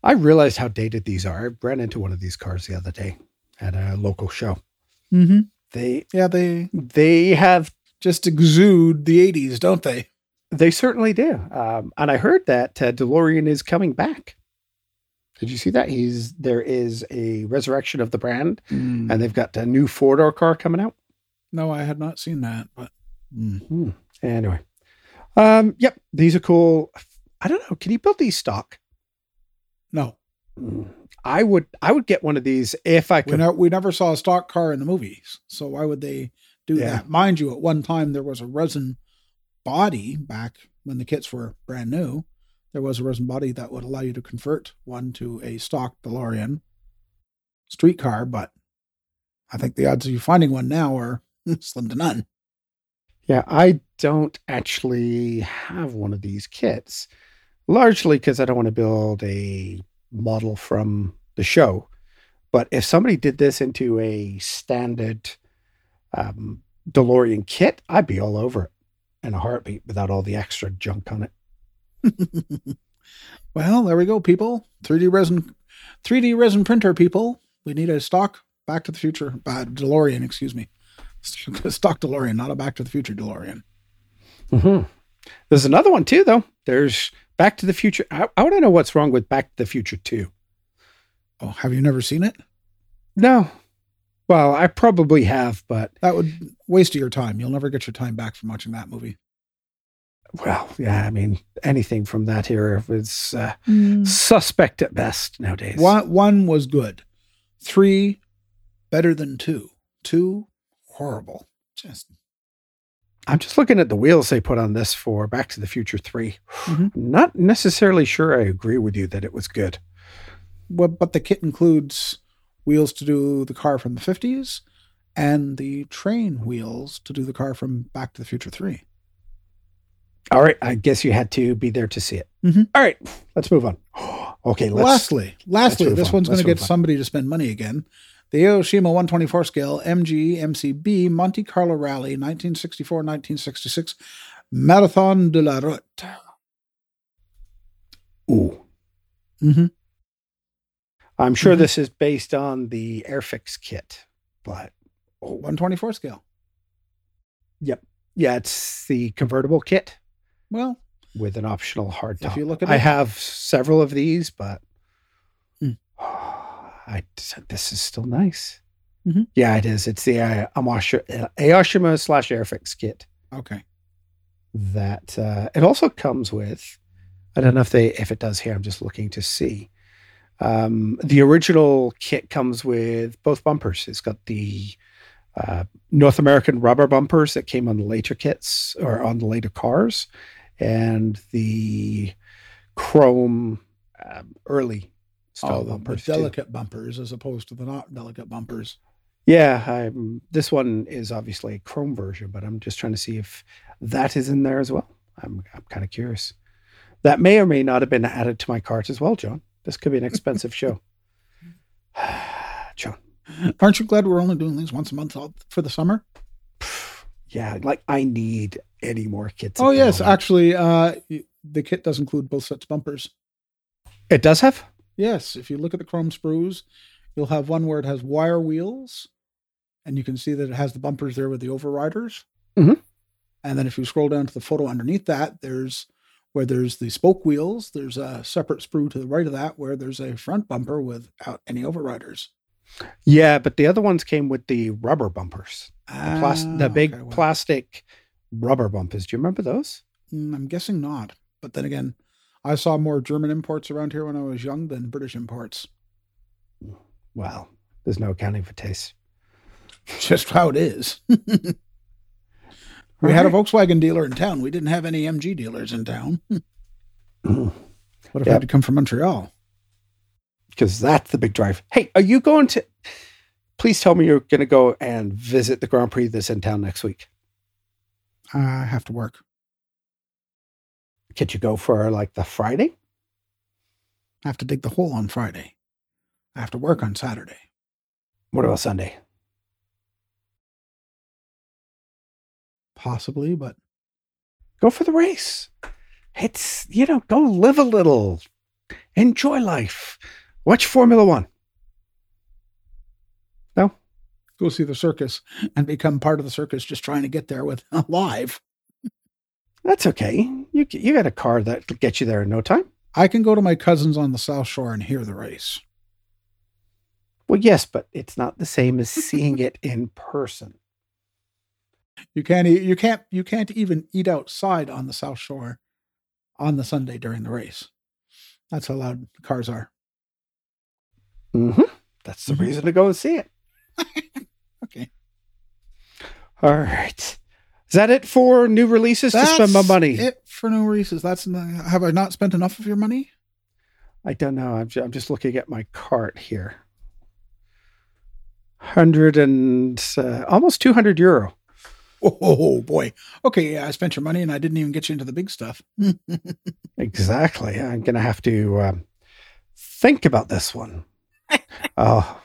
I realized how dated these are. I ran into one of these cars the other day at a local show. Mm-hmm. They Yeah, they they have just exude the 80s, don't they? they certainly do. Um, and I heard that uh, DeLorean is coming back. Did you see that? He's there is a resurrection of the brand, Mm. and they've got a new four door car coming out. No, I had not seen that, but mm. Anyway, um, yep, these are cool. I don't know. Can you build these stock? no, I would. I would get one of these if I we, could. ne- we never saw a stock car in the movies. So why would they do Yeah. that? Mind you, at one time there was a resin body back when the kits were brand new. There was a resin body that would allow you to convert one to a stock DeLorean streetcar, but I think the odds of you finding one now are slim to none. Yeah, I don't actually have one of these kits, largely because I don't want to build a model from the show. But if somebody did this into a standard um, DeLorean kit, I'd be all over it in a heartbeat without all the extra junk on it. well, there we go, people. 3D resin, 3D resin printer, people. We need a stock Back to the Future, uh, DeLorean, excuse me, stock DeLorean, not a Back to the Future DeLorean. Mm-hmm. There's another one too, though. There's Back to the Future. I, I want to know what's wrong with Back to the Future 2. Oh, have you never seen it? No. Well, I probably have, but That would waste your time. You'll never get your time back from watching that movie. well, yeah, I mean, anything from that era was uh, suspect at best nowadays. One one was good. Three better than two. Two horrible. Just I'm just looking at the wheels they put on this for Back to the Future 3. Mhm. Not necessarily sure I agree with you that it was good. well, but the kit includes wheels to do the car from the fifties and the train wheels to do the car from Back to the Future Three. All right, I guess you had to be there to see it. Mhm. All right, let's move on. Okay, let's. lastly, lastly, move this on. one's going to get on. somebody to spend money again. The Aoshima 124 scale MG MGB Monte Carlo Rally 1964-1966 Marathon de la Route. Ooh, Mm-hmm. I'm sure Mhm. this is based on the Airfix kit, but oh, 124 scale. Yep. Yeah, it's the convertible kit Well, with an optional hard If top. you look at it, I have several of these, but. I said, this is still nice. Mhm. Yeah, it is. It's the uh, Aoshima slash Airfix kit. okay. that uh, it also comes with i don't know if they if it does here i'm just looking to see um, the original kit comes with both bumpers it's got the uh, north american rubber bumpers that came on the later kits or on the later cars and the chrome um, early style Oh, the, the bumpers too. delicate bumpers as opposed to the not delicate bumpers. Yeah, I'm, this one is obviously a Chrome version, but I'm just trying to see if that is in there as well. I'm I'm kind of curious. That may or may not have been added to my cart as well, John. This could be an expensive show. John, Aren't you glad we're only doing these once a month for the summer? yeah, like I need any more kits. Oh yes, actually, uh, the kit does include both sets of bumpers. It does have? Yes, if you look at the chrome sprues, you'll have one where it has wire wheels, and you can see that it has the bumpers there with the overriders. Mhm. And then if you scroll down to the photo underneath that, there's where there's the spoke wheels. There's a separate sprue to the right of that where there's a front bumper without any overriders. Yeah, but the other ones came with the rubber bumpers. The, plas- Ah, the big okay, well, plastic rubber bumpers. Do you remember those? mm, I'm guessing not. But then again, I saw more German imports around here when I was young than British imports. Well, there's no accounting for taste. Just how it is. we had a Volkswagen dealer in town. We didn't have any MG dealers in town. What if I had to come from Montreal? because that's the big drive. Hey, are you going to? Please tell me you're going to go and visit the Grand Prix that's in town next week. I have to work. Could you go for like the Friday? I have to dig the hole on Friday. I have to work on Saturday. What about Sunday? Possibly, but Go for the race. It's you know, go live a little, enjoy life, watch Formula One. No? Go see the circus and become part of the circus just trying to get there with live. That's okay. You you got a car that will get you there in no time. I can go to my cousins on the South Shore and hear the race. Well, yes, but it's not the same as seeing it in person. You can't you can't you can't even eat outside on the South Shore on the Sunday during the race. That's how loud cars are. hmm That's the Mhm. reason to go and see it. Okay. All right. Is that it for new releases to spend my money? It for new releases. That's have I not spent enough of your money? I don't know. I'm just, I'm just looking at my cart here. Hundred and uh, almost two hundred euro. Oh boy. Okay, yeah, I spent your money and I didn't even get you into the big stuff. Exactly. I'm gonna have to um, think about this one. oh,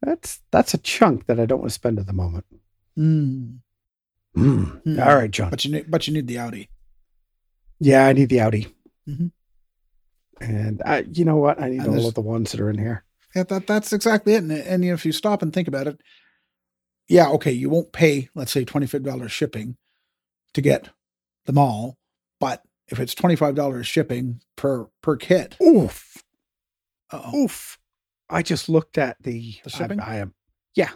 that's that's a chunk that I don't want to spend at the moment. Mm. Mm. Hmm. All right, John. But you need but you need the Audi. Yeah, I need the Audi. Mhm. And I, you know what? I need And all of the ones that are in here. Yeah, that that's exactly it. And, and if you stop and think about it, yeah, okay, you won't pay, let's say, twenty five dollars shipping to get them all, but if it's twenty five dollars shipping per per kit, Oof, uh-oh. oof. I just looked at the, The shipping? I, I am, yeah.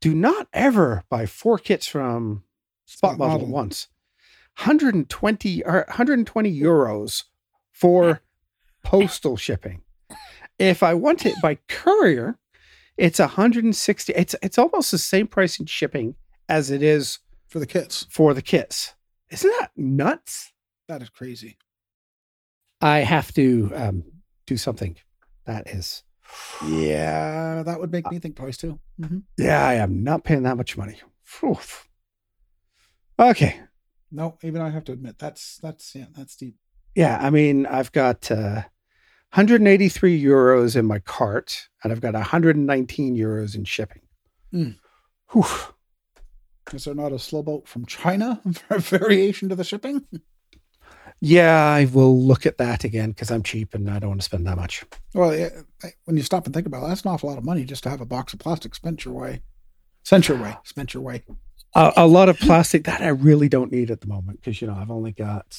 Do not ever buy four kits from Spot Spot Model Model. once. 120 or 120 euros for postal shipping. If I want it by courier, it's 160. It's it's almost the same price in shipping as it is for the kits. for the kits. Isn't that nuts? That is crazy. I have to um, do something. That is, Yeah, that would make me think twice too. hmm yeah, I am not paying that much money. Phew. Okay. No, even I have to admit that's that's yeah, that's deep. Yeah, I mean, I've got uh, 183 euros in my cart, and I've got 119 euros in shipping. Mm. Whew. Is there not a slow boat from China for a variation to the shipping? Yeah, I will look at that again because I'm cheap and I don't want to spend that much. Well, when you stop and think about it, that's an awful lot of money just to have a box of plastic spent your way. Sent your way. Spent your way. A, a lot of plastic that I really don't need at the moment because you know I've only got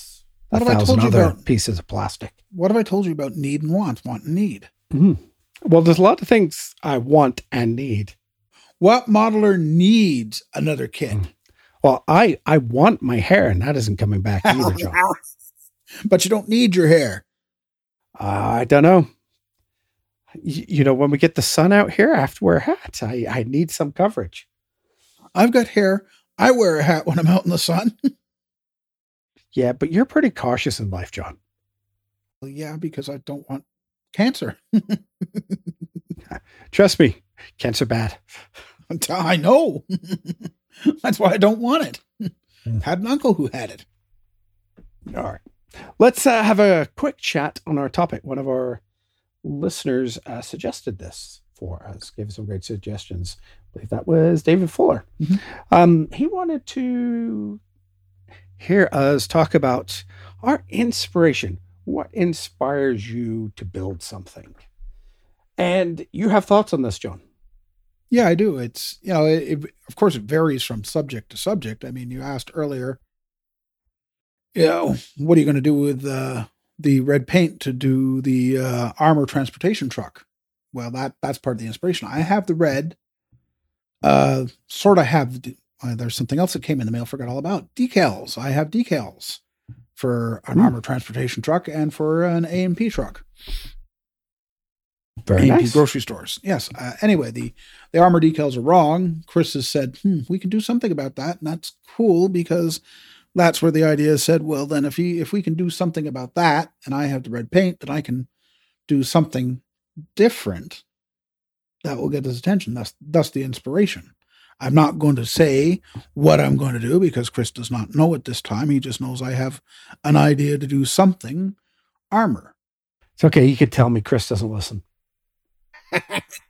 a What thousand other about? pieces of plastic. What have I told you about need and want? Want and need. Mhm. Well, there's a lot of things I want and need. What modeler needs another kit? Mm. Well, I I want my hair, and that isn't coming back either, John. But you don't need your hair. I don't know. Y- You know, when we get the sun out here, I have to wear a hat. I, I need some coverage. I've got hair. I wear a hat when I'm out in the sun. Yeah, but you're pretty cautious in life, John. Well, yeah, because I don't want cancer. Trust me, cancer bad. I know. That's why I don't want it. Mm. Had an uncle who had it. All right. Let's uh, have a quick chat on our topic. One of our listeners uh, suggested this for us, gave us some great suggestions. I believe that was David Fuller. Mhm. Um, he wanted to hear us talk about our inspiration. what inspires you to build something? And you have thoughts on this, John? Yeah, I do. It's you know, it, it, of course, it varies from subject to subject. I mean, you asked earlier, you know, what are you going to do with uh, the red paint to do the uh, armor transportation truck? Well, that that's part of the inspiration. I have the red. Uh, sort of have. Uh, there's something else that came in the mail. Forgot all about decals. I have decals for an Hmm. armor transportation truck and for an A and P truck. Very A&P nice. grocery stores. Yes. Uh, anyway, the the armor decals are wrong. Chris has said, hmm, we can do something about that, and that's cool because that's where the idea said. Well, then if he if we can do something about that, and I have the red paint, then I can do something different that will get his attention. That's that's the inspiration. I'm not going to say what I'm going to do because Chris does not know at this time. He just knows I have an idea to do something armor. It's okay. You could tell me Chris doesn't listen.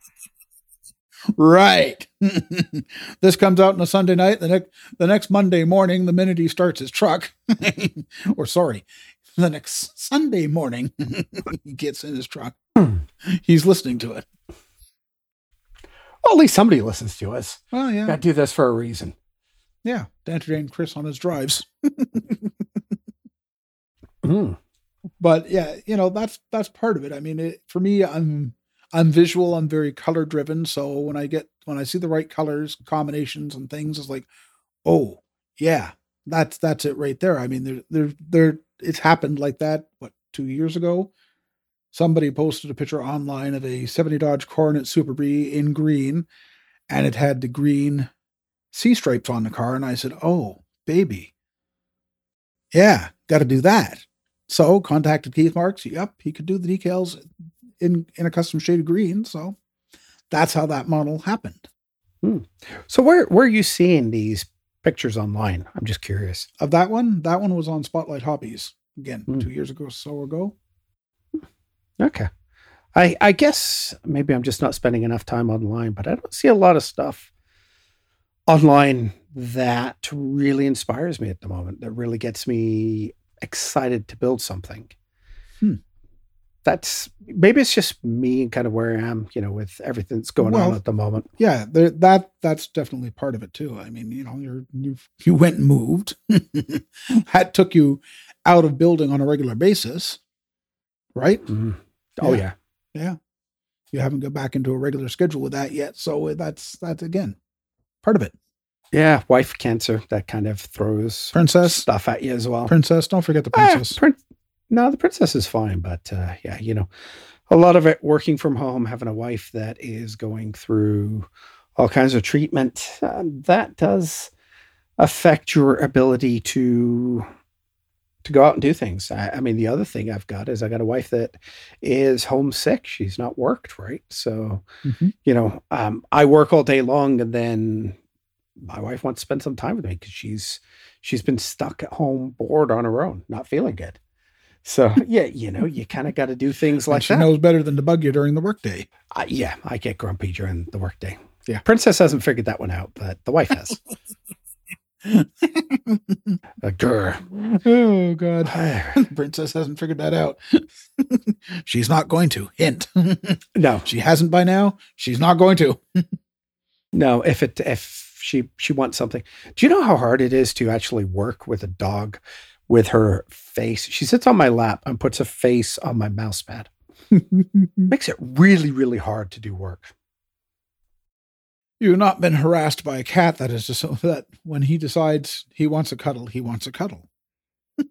Right. this comes out on a Sunday night. The next the next Monday morning, the minute he starts his truck, or sorry, the next Sunday morning, he gets in his truck. He's listening to it. Well, at least somebody listens to us. Oh yeah, I do this for a reason. yeah. To entertain Chris on his drives. Mm. but yeah, you know that's that's part of it. I mean, it, for me, I'm I'm visual. I'm very color driven. So when I get when I see the right colors combinations and things, it's like, oh yeah, that's that's it right there. I mean, there there there it's happened like that. What two years ago? Somebody posted a picture online of a 70 Dodge Coronet Super Bee in green, and it had the green sea stripes on the car. And I said, oh baby, yeah, got to do that. So contacted Keith Marks. Yep, he could do the decals in in a custom shade of green. So that's how that model happened. So where where are you seeing these pictures online? I'm just curious. Of that one, that one was on Spotlight Hobbies again Hmm. two years ago, or so ago. Okay. I I guess maybe I'm just not spending enough time online, but I don't see a lot of stuff online that really inspires me at the moment. That really gets me excited to build something. Hmm. That's maybe it's just me and kind of where I am, you know, with everything that's going Well, on at the moment. Yeah, there, that that's definitely part of it too. I mean, you know, you're you you went and moved. that took you out of building on a regular basis, right? Mhm. Oh Yeah. yeah. Yeah. You haven't got back into a regular schedule with that yet. So that's that's again part of it. Yeah, wife cancer that kind of throws Princess, stuff at you as well. princess, don't forget the Ah, princess. prin- no, the princess is fine, but uh, yeah, you know, a lot of it working from home, having a wife that is going through all kinds of treatment, uh, that does affect your ability to to go out and do things. I, I mean, the other thing I've got is I got a wife that is homesick. She's not worked, right? So, Mhm. you know, um, I work all day long, and then my wife wants to spend some time with me because she's she's been stuck at home, bored on her own, not feeling good. So yeah, you know, you kind of got to do things And like she that. knows better than to bug you during the workday. I, yeah, I get grumpy during the workday. Yeah. Princess hasn't figured that one out, but the wife has. A grr. oh God. Princess hasn't figured that out. she's not going to. Hint. no, she hasn't by now. She's not going to. no. If it if she she wants something, do you know how hard it is to actually work with a dog with her face? She sits on my lap and puts a face on my mouse pad. Makes it really really hard to do work. You've not been harassed by a cat that is just so that when he decides he wants a cuddle, he wants a cuddle.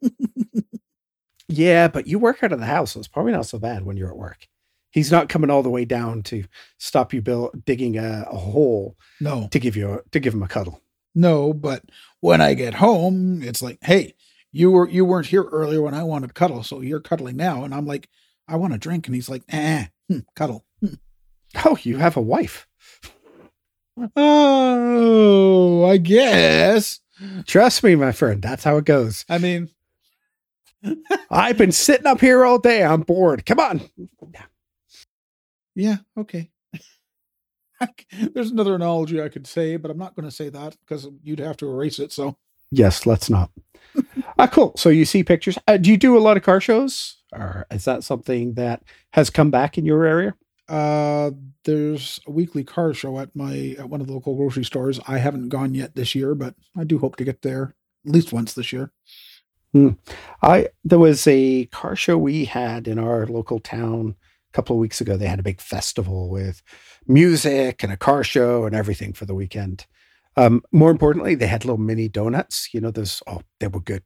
Yeah, but you work out of the house, so it's probably not so bad when you're at work. He's not coming all the way down to stop you build, digging a, a hole No, to give you a, to give him a cuddle. no, but when I get home, it's like, hey, you were you weren't here earlier when I wanted cuddle, so you're cuddling now, and I'm like, I want a drink, and he's like, eh, hmm, cuddle. Oh, you have a wife. Oh, I guess. Trust me, my friend. That's how it goes. I mean, I've been sitting up here all day. I'm bored. Come on. yeah, okay. There's another analogy I could say, but I'm not going to say that because you'd have to erase it. So Yes, let's not. ah, cool. So you see pictures. Uh, do you do a lot of car shows? Or is that something that has come back in your area? Uh, there's a weekly car show at my at one of the local grocery stores. I haven't gone yet this year, but I do hope to get there at least once this year. Hmm. I there was a car show we had in our local town a couple of weeks ago. They had a big festival with music and a car show and everything for the weekend. Um, more importantly, they had little mini donuts. You know, those oh, they were good.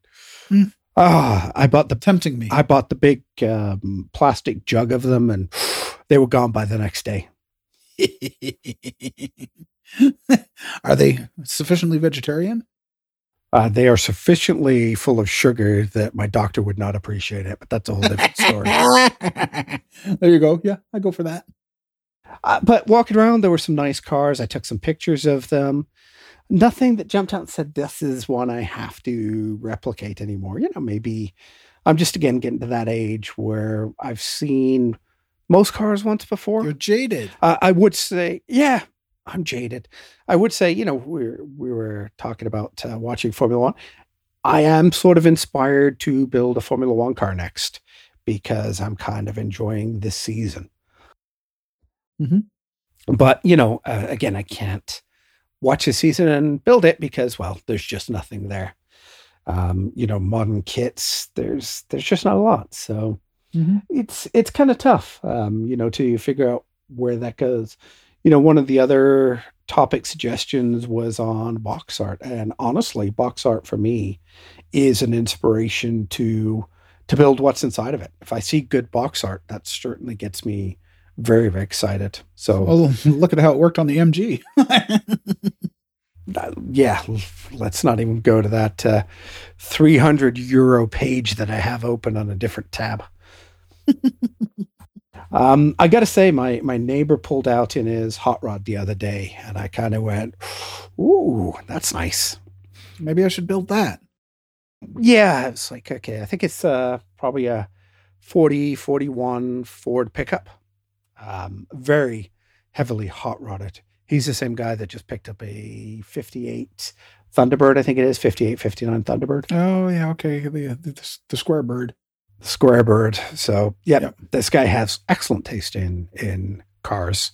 Mm. Ah, I bought the Tempting me. I bought the big um, plastic jug of them, and they were gone by the next day. Are they sufficiently vegetarian? Uh, they are sufficiently full of sugar that my doctor would not appreciate it, but that's a whole different story. there you go. Yeah, I go for that. Uh, but walking around, there were some nice cars. I took some pictures of them. Nothing that jumped out and said, This is one I have to replicate anymore. You know, maybe I'm just again getting to that age where I've seen most cars once before. You're jaded. Uh, I would say, yeah, I'm jaded. I would say, you know, we we were talking about uh, watching Formula One. I am sort of inspired to build a Formula One car next because I'm kind of enjoying this season. Mhm. But you know, uh, again, I can't watch a season and build it because, well, there's just nothing there. Um, you know, modern kits, there's there's just not a lot. So Mhm. it's it's kind of tough, um, you know, to figure out where that goes. You know, one of the other topic suggestions was on box art, and honestly, box art for me is an inspiration to to build what's inside of it. If I see good box art, that certainly gets me very very excited. So look at how it worked on the MG. uh, yeah, let's not even go to that uh, 300 euro page that I have open on a different tab. um, I got to say, my my neighbor pulled out in his hot rod the other day, and I kind of went, "Ooh, that's nice." Maybe I should build that. Yeah, it's like okay. I think it's uh, probably a 40, 41 Ford pickup. Um, very heavily hot rodded. He's the same guy that just picked up a 58 Thunderbird, I think it is 58, 59 Thunderbird. Oh yeah, okay. The the, the square bird. Square bird. So yeah, Yep. this guy has excellent taste in in cars.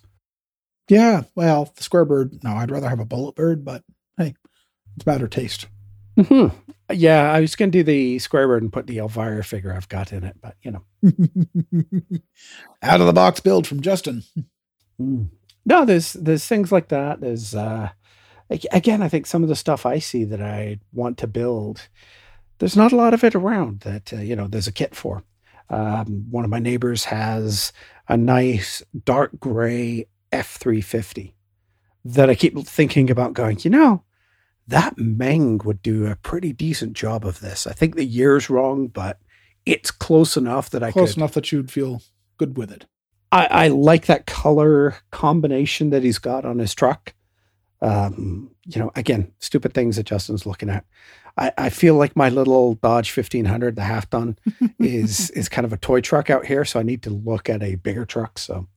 Yeah, well, the square bird. No, I'd rather have a bullet bird, but hey, it's a matter taste. Hmm Yeah, I was going to do the square bird and put the Elvira figure I've got in it, but you know, Out of the box build from Justin. no, there's there's things like that. There's uh, again, I think some of the stuff I see that I want to build, there's not a lot of it around that uh, you know there's a kit for. Um, one of my neighbors has a nice dark gray F three fifty that I keep thinking about going. You know, that Meng would do a pretty decent job of this. I think the year's wrong, but it's close enough that I Close could. enough that you'd feel good with it. I, I like that color combination that he's got on his truck. Um, you know, again, stupid things that Justin's looking at. I, I feel like my little Dodge fifteen hundred, the half ton, is is kind of a toy truck out here. So I need to look at a bigger truck. So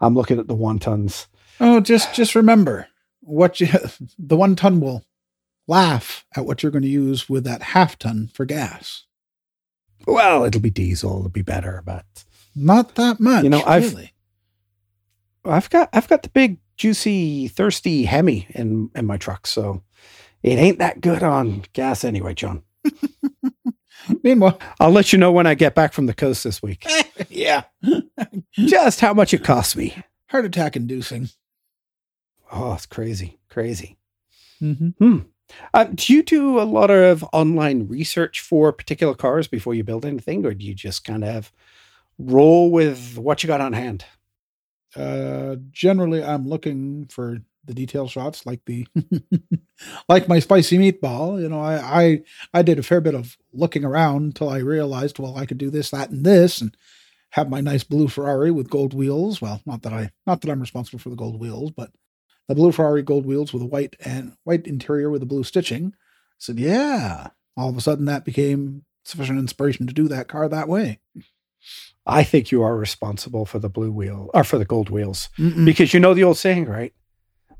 I'm looking at the one tons. Oh, just just remember what you the one ton will laugh at what you're going to use with that half ton for gas. Well, it'll be diesel. It'll be better, but Not that much. You know, I've- really. I've got I've got the big juicy thirsty Hemi in in my truck. So it ain't that good on gas anyway, John. Meanwhile, I'll let you know when I get back from the coast this week. yeah, Just how much it costs me. heart attack inducing. Oh, it's crazy, crazy. Mm-hmm. Uh, do you do a lot of online research for particular cars before you build anything, or do you just kind of roll with what you got on hand? Uh, generally, I'm looking for the detail shots, like the like my spicy meatball. You know, I, I I did a fair bit of looking around until I realized, well, I could do this, that, and this, and have my nice blue Ferrari with gold wheels. Well, not that I not that I'm responsible for the gold wheels, but the blue Ferrari gold wheels with a white and white interior with a blue stitching. I said, yeah. All of a sudden, that became sufficient inspiration to do that car that way. I think you are responsible for the blue wheel or for the gold wheels Mm-mm. because you know the old saying, right?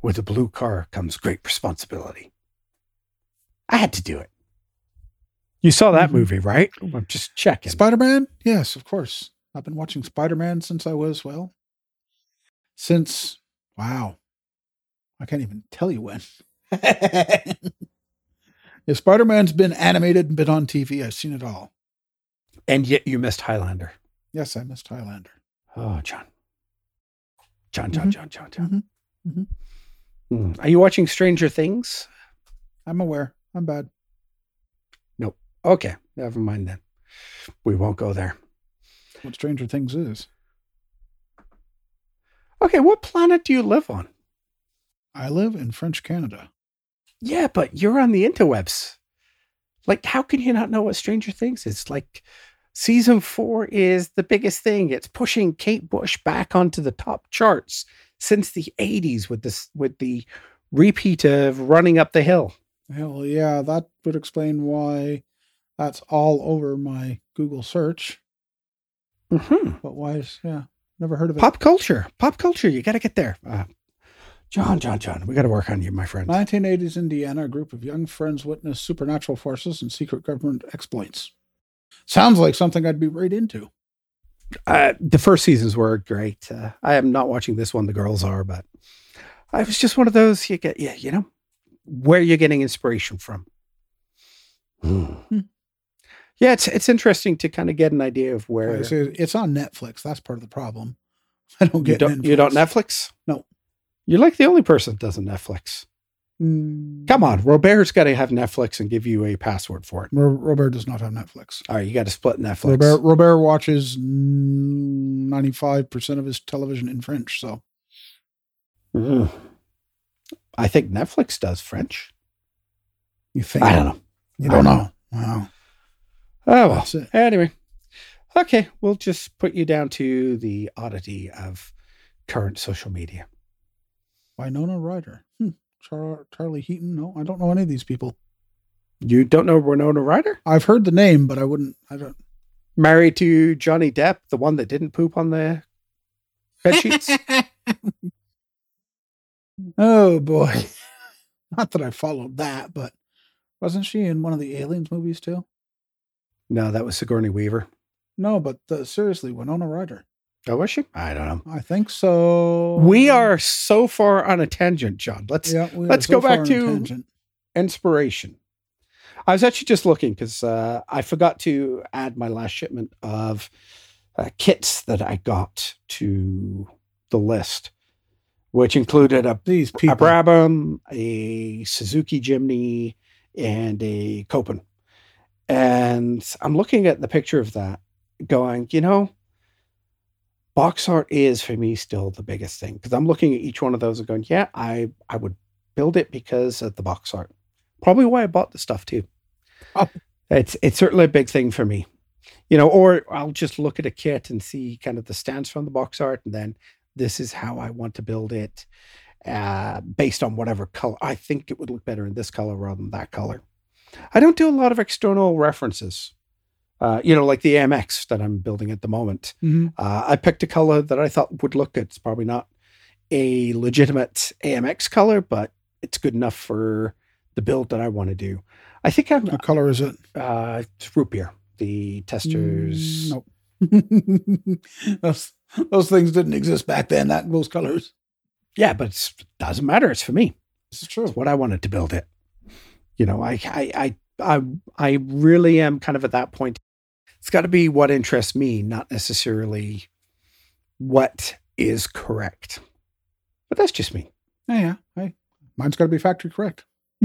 With a blue car comes great responsibility. I had to do it. You saw that Mhm. movie, right? I'm just checking. Spider Man? Yes, of course. I've been watching Spider Man since I was, well, since, wow. I can't even tell you when. if Spider Man's been animated and been on TV, I've seen it all. and yet you missed Highlander. Yes, I missed Highlander. Oh, John. John, John, Mhm. John, John, John. Mhm. Hmm. Are you watching Stranger Things? I'm aware. I'm bad. Nope. Okay, never mind then. We won't go there. What Stranger Things is. Okay, what planet do you live on? I live in French Canada. Yeah, but you're on the interwebs. Like, how can you not know what Stranger Things is? Like, season four is the biggest thing. It's pushing Kate Bush back onto the top charts since the 80s with this with the repeat of running up the hill. Hell yeah, that would explain why that's all over my Google search. hmm But why is, yeah, never heard of it. Pop culture. Pop culture. You got to get there. Uh, John, John, John, we got to work on you, my friend. 1980s Indiana, a group of young friends witness supernatural forces and secret government exploits. Sounds like something I'd be right into. Uh, the first seasons were great. Uh, I am not watching this one. The girls are, but I was just one of those. You get, yeah, you know, where you're getting inspiration from. Hmm. Yeah, it's it's interesting to kind of get an idea of where say, it's on Netflix. That's part of the problem. I don't you get don't you don't Netflix. No. You're like the only person that doesn't Netflix. Mm. Come on, Robert's got to have Netflix and give you a password for it. Ro- Robert does not have Netflix. All right, you got to split Netflix. Robert, Robert watches mm, 95% of his television in French. So Mm. I think Netflix does French. you think, I don't know. you don't know. Wow. Oh well. Anyway, okay, we'll just put you down to the oddity of current social media. Winona Ryder. Hmm. Char- Charlie Heaton. No, I don't know any of these people. You don't know Winona Ryder? I've heard the name, but I wouldn't. I don't. Married to Johnny Depp, the one that didn't poop on the bed sheets. oh boy. Not that I followed that, but wasn't she in one of the Aliens movies too? no, that was Sigourney Weaver. No, but uh, seriously, Winona Ryder. Oh, was she? I don't know. I think so. We are so far on a tangent, John. Let's Yeah, let's so go back to- tangent. inspiration. I was actually just looking because uh, I forgot to add my last shipment of uh, kits that I got to the list, which included a, these a. Brabham, a Suzuki Jimny, and a Copen. And I'm looking at the picture of that, going, you know, box art is for me still the biggest thing because I'm looking at each one of those and going, yeah, I I would build it because of the box art. Probably why I bought the stuff too. Oh. It's it's certainly a big thing for me. You know, or I'll just look at a kit and see kind of the stance from the box art, and then this is how I want to build it, uh, based on whatever color. I think it would look better in this color rather than that color. I don't do a lot of external references. Uh, you know, like the AMX that I'm building at the moment. Mhm. Uh, I picked a color that I thought would look good. It's probably not a legitimate AMX color, but it's good enough for the build that I want to do. I think I'm What color is it? uh, it's root beer. The Testor's. Mm, Nope. those, those things didn't exist back then. That those colors. Yeah, but it doesn't matter. It's for me. This is true. It's what I wanted to build it. You know, I I I I, I really am kind of at that point. It's got to be what interests me, not necessarily what is correct. But that's just me. Yeah, yeah. Hey, mine's got to be factory correct.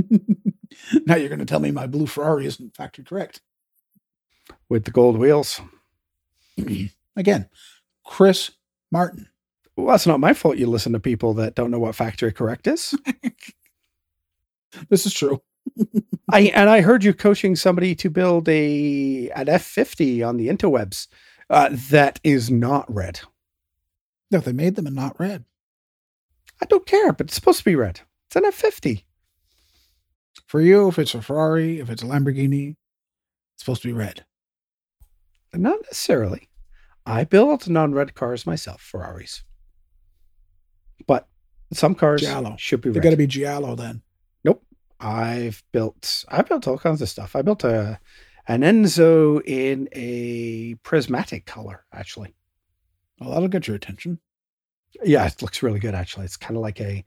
now you're going to tell me my blue Ferrari isn't factory correct. With the gold wheels. Again, Chris Martin. Well, that's not my fault. You listen to people that don't know what factory correct is. This is true. I and I heard you coaching somebody to build a an F fifty on the interwebs uh, that is not red. No, they made them and not red. I don't care, but it's supposed to be red. It's an F fifty. For you, if it's a Ferrari, if it's a Lamborghini, it's supposed to be red. Not necessarily. I build non-red cars myself, Ferraris. But some cars Giallo. should be They got to be Giallo then. I've built I've built all kinds of stuff. I built a an Enzo in a prismatic color, actually. Well, that'll get your attention. Yeah, it looks really good, actually. It's kind of like a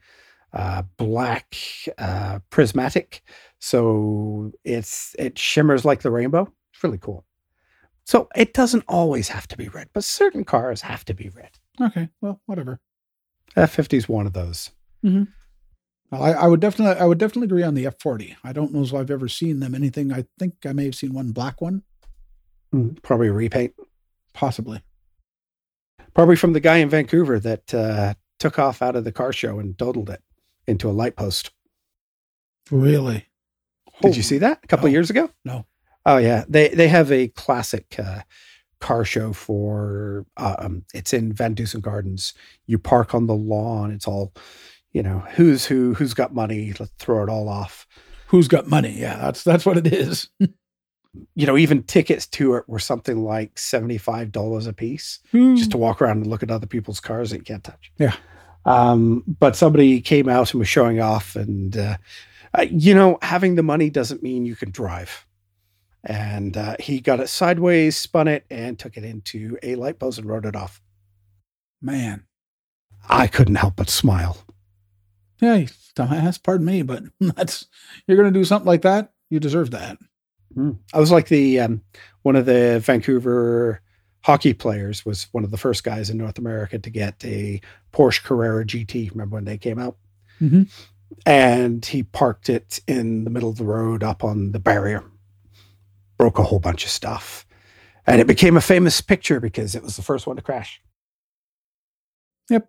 uh, black uh, prismatic. So it's it shimmers like the rainbow. It's really cool. So it doesn't always have to be red, but certain cars have to be red. Okay, well, whatever. F50 is one of those. Well, I, I would definitely, I would definitely agree on the F40. I don't know if I've ever seen them anything. I think I may have seen one black one, Mm, Probably a repaint. possibly. Probably from the guy in Vancouver that uh, took off out of the car show and doodled it into a light post. Really? Did you see that a couple no. years ago? No. Oh yeah, they they have a classic uh, car show for uh, um, it's in VanDusen Gardens. You park on the lawn. It's all, you know, who's who, who's got money. Let's throw it all off. Who's got money? Yeah, that's that's what it is. You know, even tickets to it were something like seventy five dollars a piece just to walk around and look at other people's cars that you can't touch. Yeah. Um, but somebody came out and was showing off, and uh, uh, you know, having the money doesn't mean you can drive. And uh, he got it sideways, spun it, and took it into a light post and rode it off. Man. I couldn't help but smile. Yeah, you dumbass. Pardon me, but that's you're going to do something like that. You deserve that. I was like the um, one of the Vancouver hockey players was one of the first guys in North America to get a Porsche Carrera GT. Remember when they came out? Mhm. And he parked it in the middle of the road up on the barrier, broke a whole bunch of stuff, and it became a famous picture because it was the first one to crash. Yep.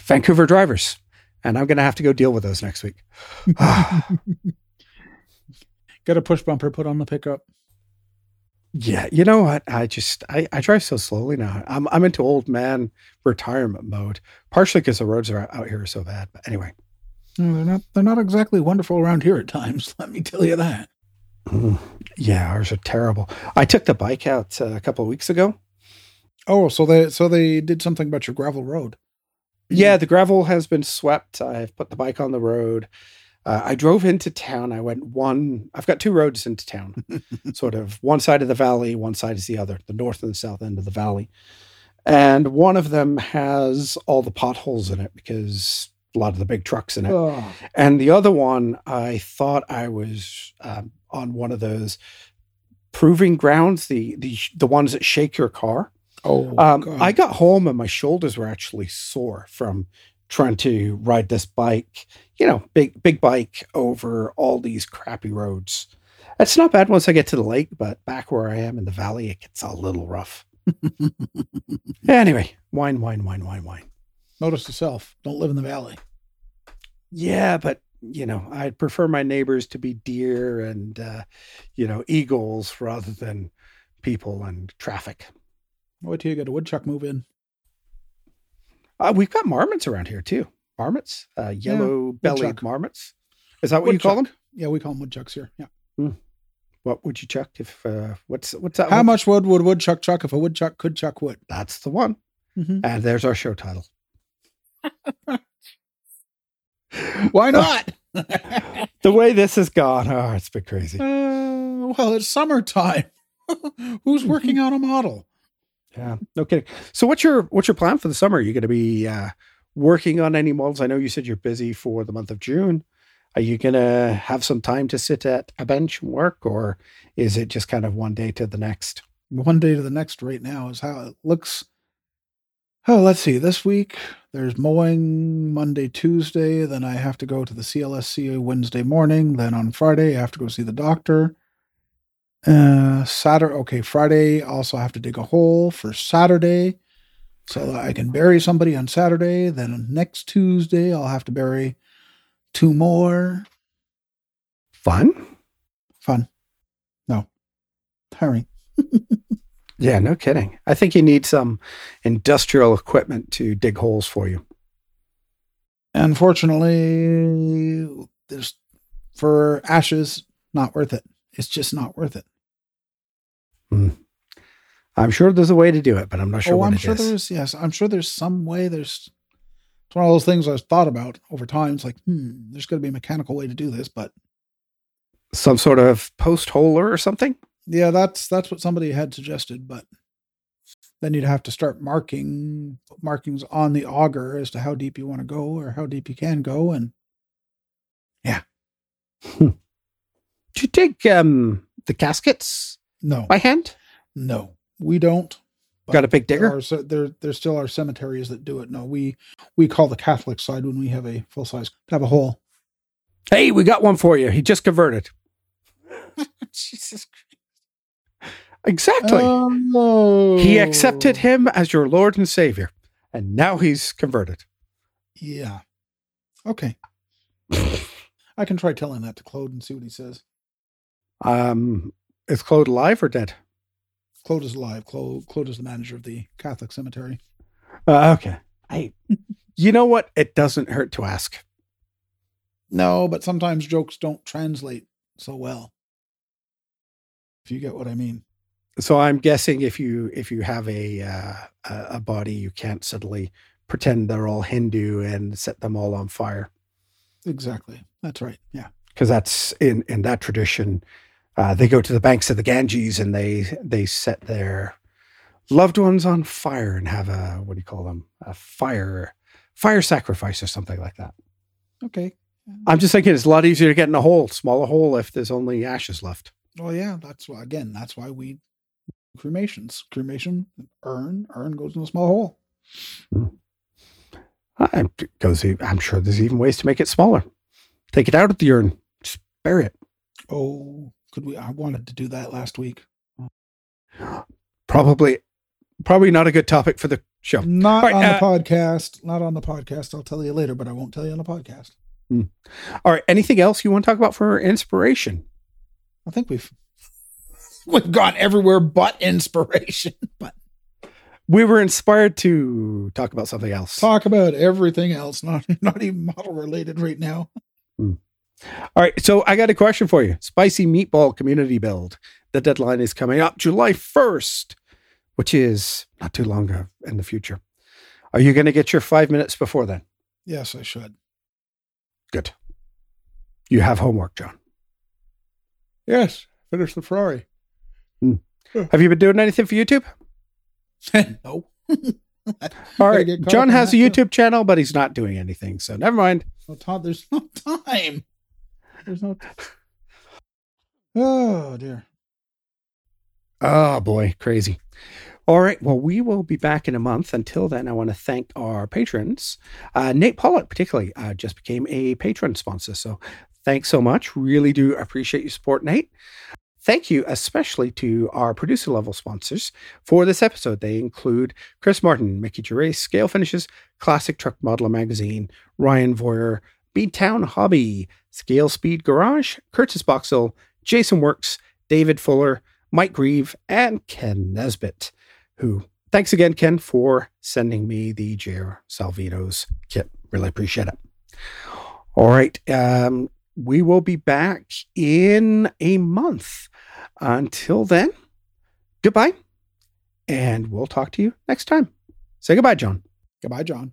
Vancouver drivers, and I'm going to have to go deal with those next week. Get a push bumper put on the pickup. Yeah, you know what? I just I, I drive so slowly now. I'm I'm into old man retirement mode, partially because the roads are out here are so bad. But anyway, No, they're not. They're not exactly wonderful around here at times. Let me tell you that. Mm, yeah, ours are terrible. I took the bike out uh, a couple of weeks ago. Oh, so they so they did something about your gravel road. Yeah, the gravel has been swept. I've put the bike on the road. Uh, I drove into town. I went one. I've got two roads into town, sort of one side of the valley, one side is the other, the north and the south end of the valley. And one of them has all the potholes in it because a lot of the big trucks in it. Oh, And the other one, I thought I was um, on one of those proving grounds, the the the ones that shake your car. Oh Um. I got home and my shoulders were actually sore from trying to ride this bike. You know, big big bike over all these crappy roads. It's not bad once I get to the lake, but back where I am in the valley, it gets a little rough. anyway, wine, wine, wine, wine, wine. Notice to self: don't live in the valley. Yeah, but you know, I'd prefer my neighbors to be deer and uh, you know eagles rather than people and traffic. Wait till you get a woodchuck move in. Uh, we've got marmots around here too. Marmots, uh, yellow bellied woodchuck. marmots. Is that what you call them? Yeah, we call them woodchucks here. Yeah. What would you chuck if? Uh, what's what's that? How much wood would woodchuck chuck if a woodchuck could chuck wood? That's the one. Mhm. And there's our show title. Why not? The way this has gone, oh, it's been crazy. Uh, well, it's summertime. Who's working on a model? Yeah, no kidding. So, what's your what's your plan for the summer? Are you going to be uh, working on any models? I know you said you're busy for the month of June. Are you going to have some time to sit at a bench and work, or is it just kind of one day to the next? One day to the next right now is how it looks. Oh, let's see. This week there's mowing Monday, Tuesday. Then I have to go to the CLSC Wednesday morning. Then on Friday I have to go see the doctor. Uh, Saturday. Okay, Friday also have to dig a hole for Saturday, so I can bury somebody on Saturday. Then next Tuesday I'll have to bury two more. Fun? Fun. No. Tiring. Yeah, no kidding. I think you need some industrial equipment to dig holes for you. Unfortunately, there's for ashes not worth it. It's just not worth it. I'm sure there's a way to do it, but I'm not sure oh, what I'm it sure is. there's yes, I'm sure there's some way. There's it's one of those things I've thought about over time. It's like, hmm, there's got to be a mechanical way to do this, but Some sort of post holer or something. Yeah, that's that's what somebody had suggested, but then you'd have to start marking markings on the auger as to how deep you want to go or how deep you can go, and yeah. Do you take um, the caskets No, by hand? no, we don't. Got a big There digger? are ce- there there still are cemeteries that do it. No, we we call the Catholic side when we have a full size have a hole. Hey, we got one for you. He just converted. Jesus. Christ. Exactly. Oh, he accepted him as your Lord and Savior, and now he's converted. Yeah. Okay. I can try telling that to Claude and see what he says. Um, is Claude alive or dead? Claude is alive. Claude, Claude is the manager of the Catholic cemetery. Uh, okay. I, you know what? It doesn't hurt to ask. No, but sometimes jokes don't translate so well. If you get what I mean. So I'm guessing if you if you have a uh, a a body, you can't suddenly pretend they're all Hindu and set them all on fire Exactly. That's right. Yeah. because that's in in that tradition. Uh, they go to the banks of the Ganges and they they set their loved ones on fire and have a what do you call them a fire fire sacrifice or something like that. Okay. I'm just thinking it's a lot easier to get in a hole, smaller hole, if there's only ashes left. Well, yeah, that's why again, that's why we cremations. Cremation, urn, urn goes in a small hole. I goes. I'm sure there's even ways to make it smaller. Take it out of the urn, just bury it. Oh, could we I wanted to do that last week. Probably, probably not a good topic for the show. Not All right, on uh, the podcast. Not on the podcast. I'll tell you later, but I won't tell you on the podcast. All right. Anything else you want to talk about for inspiration? I think we've we've gone everywhere but inspiration. But We were inspired to talk about something else. talk about everything else, not not even model related right now. All right. So I got a question for you. Spicy meatball community build. The deadline is coming up July 1st, which is not too long in the future. Are you going to get your five minutes before then? Yes, I should. Good. You have homework, John. Yes, finish the Ferrari. Hmm. Have you been doing anything for YouTube? no. All right. John has a. YouTube channel, but he's not doing anything. So never mind. No time. There's no time. There's no. Oh dear. Oh boy, crazy. All right. Well, we will be back in a month. Until then, I want to thank our patrons. Uh, Nate Pollock, particularly, uh, just became a patron sponsor. So thanks so much. Really do appreciate your support, Nate. Thank you especially to our producer level sponsors for this episode. They include Chris Martin, Mickey Gervais, Scale Finishes, Classic Truck Modeler Magazine, Ryan Voyer, Beadtown Hobby, Scale Speed Garage, Curtis Boxell, Jason Works, David Fuller, Mike Grieve, and Ken Nesbitt, who, thanks again, Ken, for sending me the JR Salvino's kit. Really appreciate it. All right. Um, we will be back in a month. Until then, goodbye. And we'll talk to you next time. Say goodbye, John. Goodbye, John.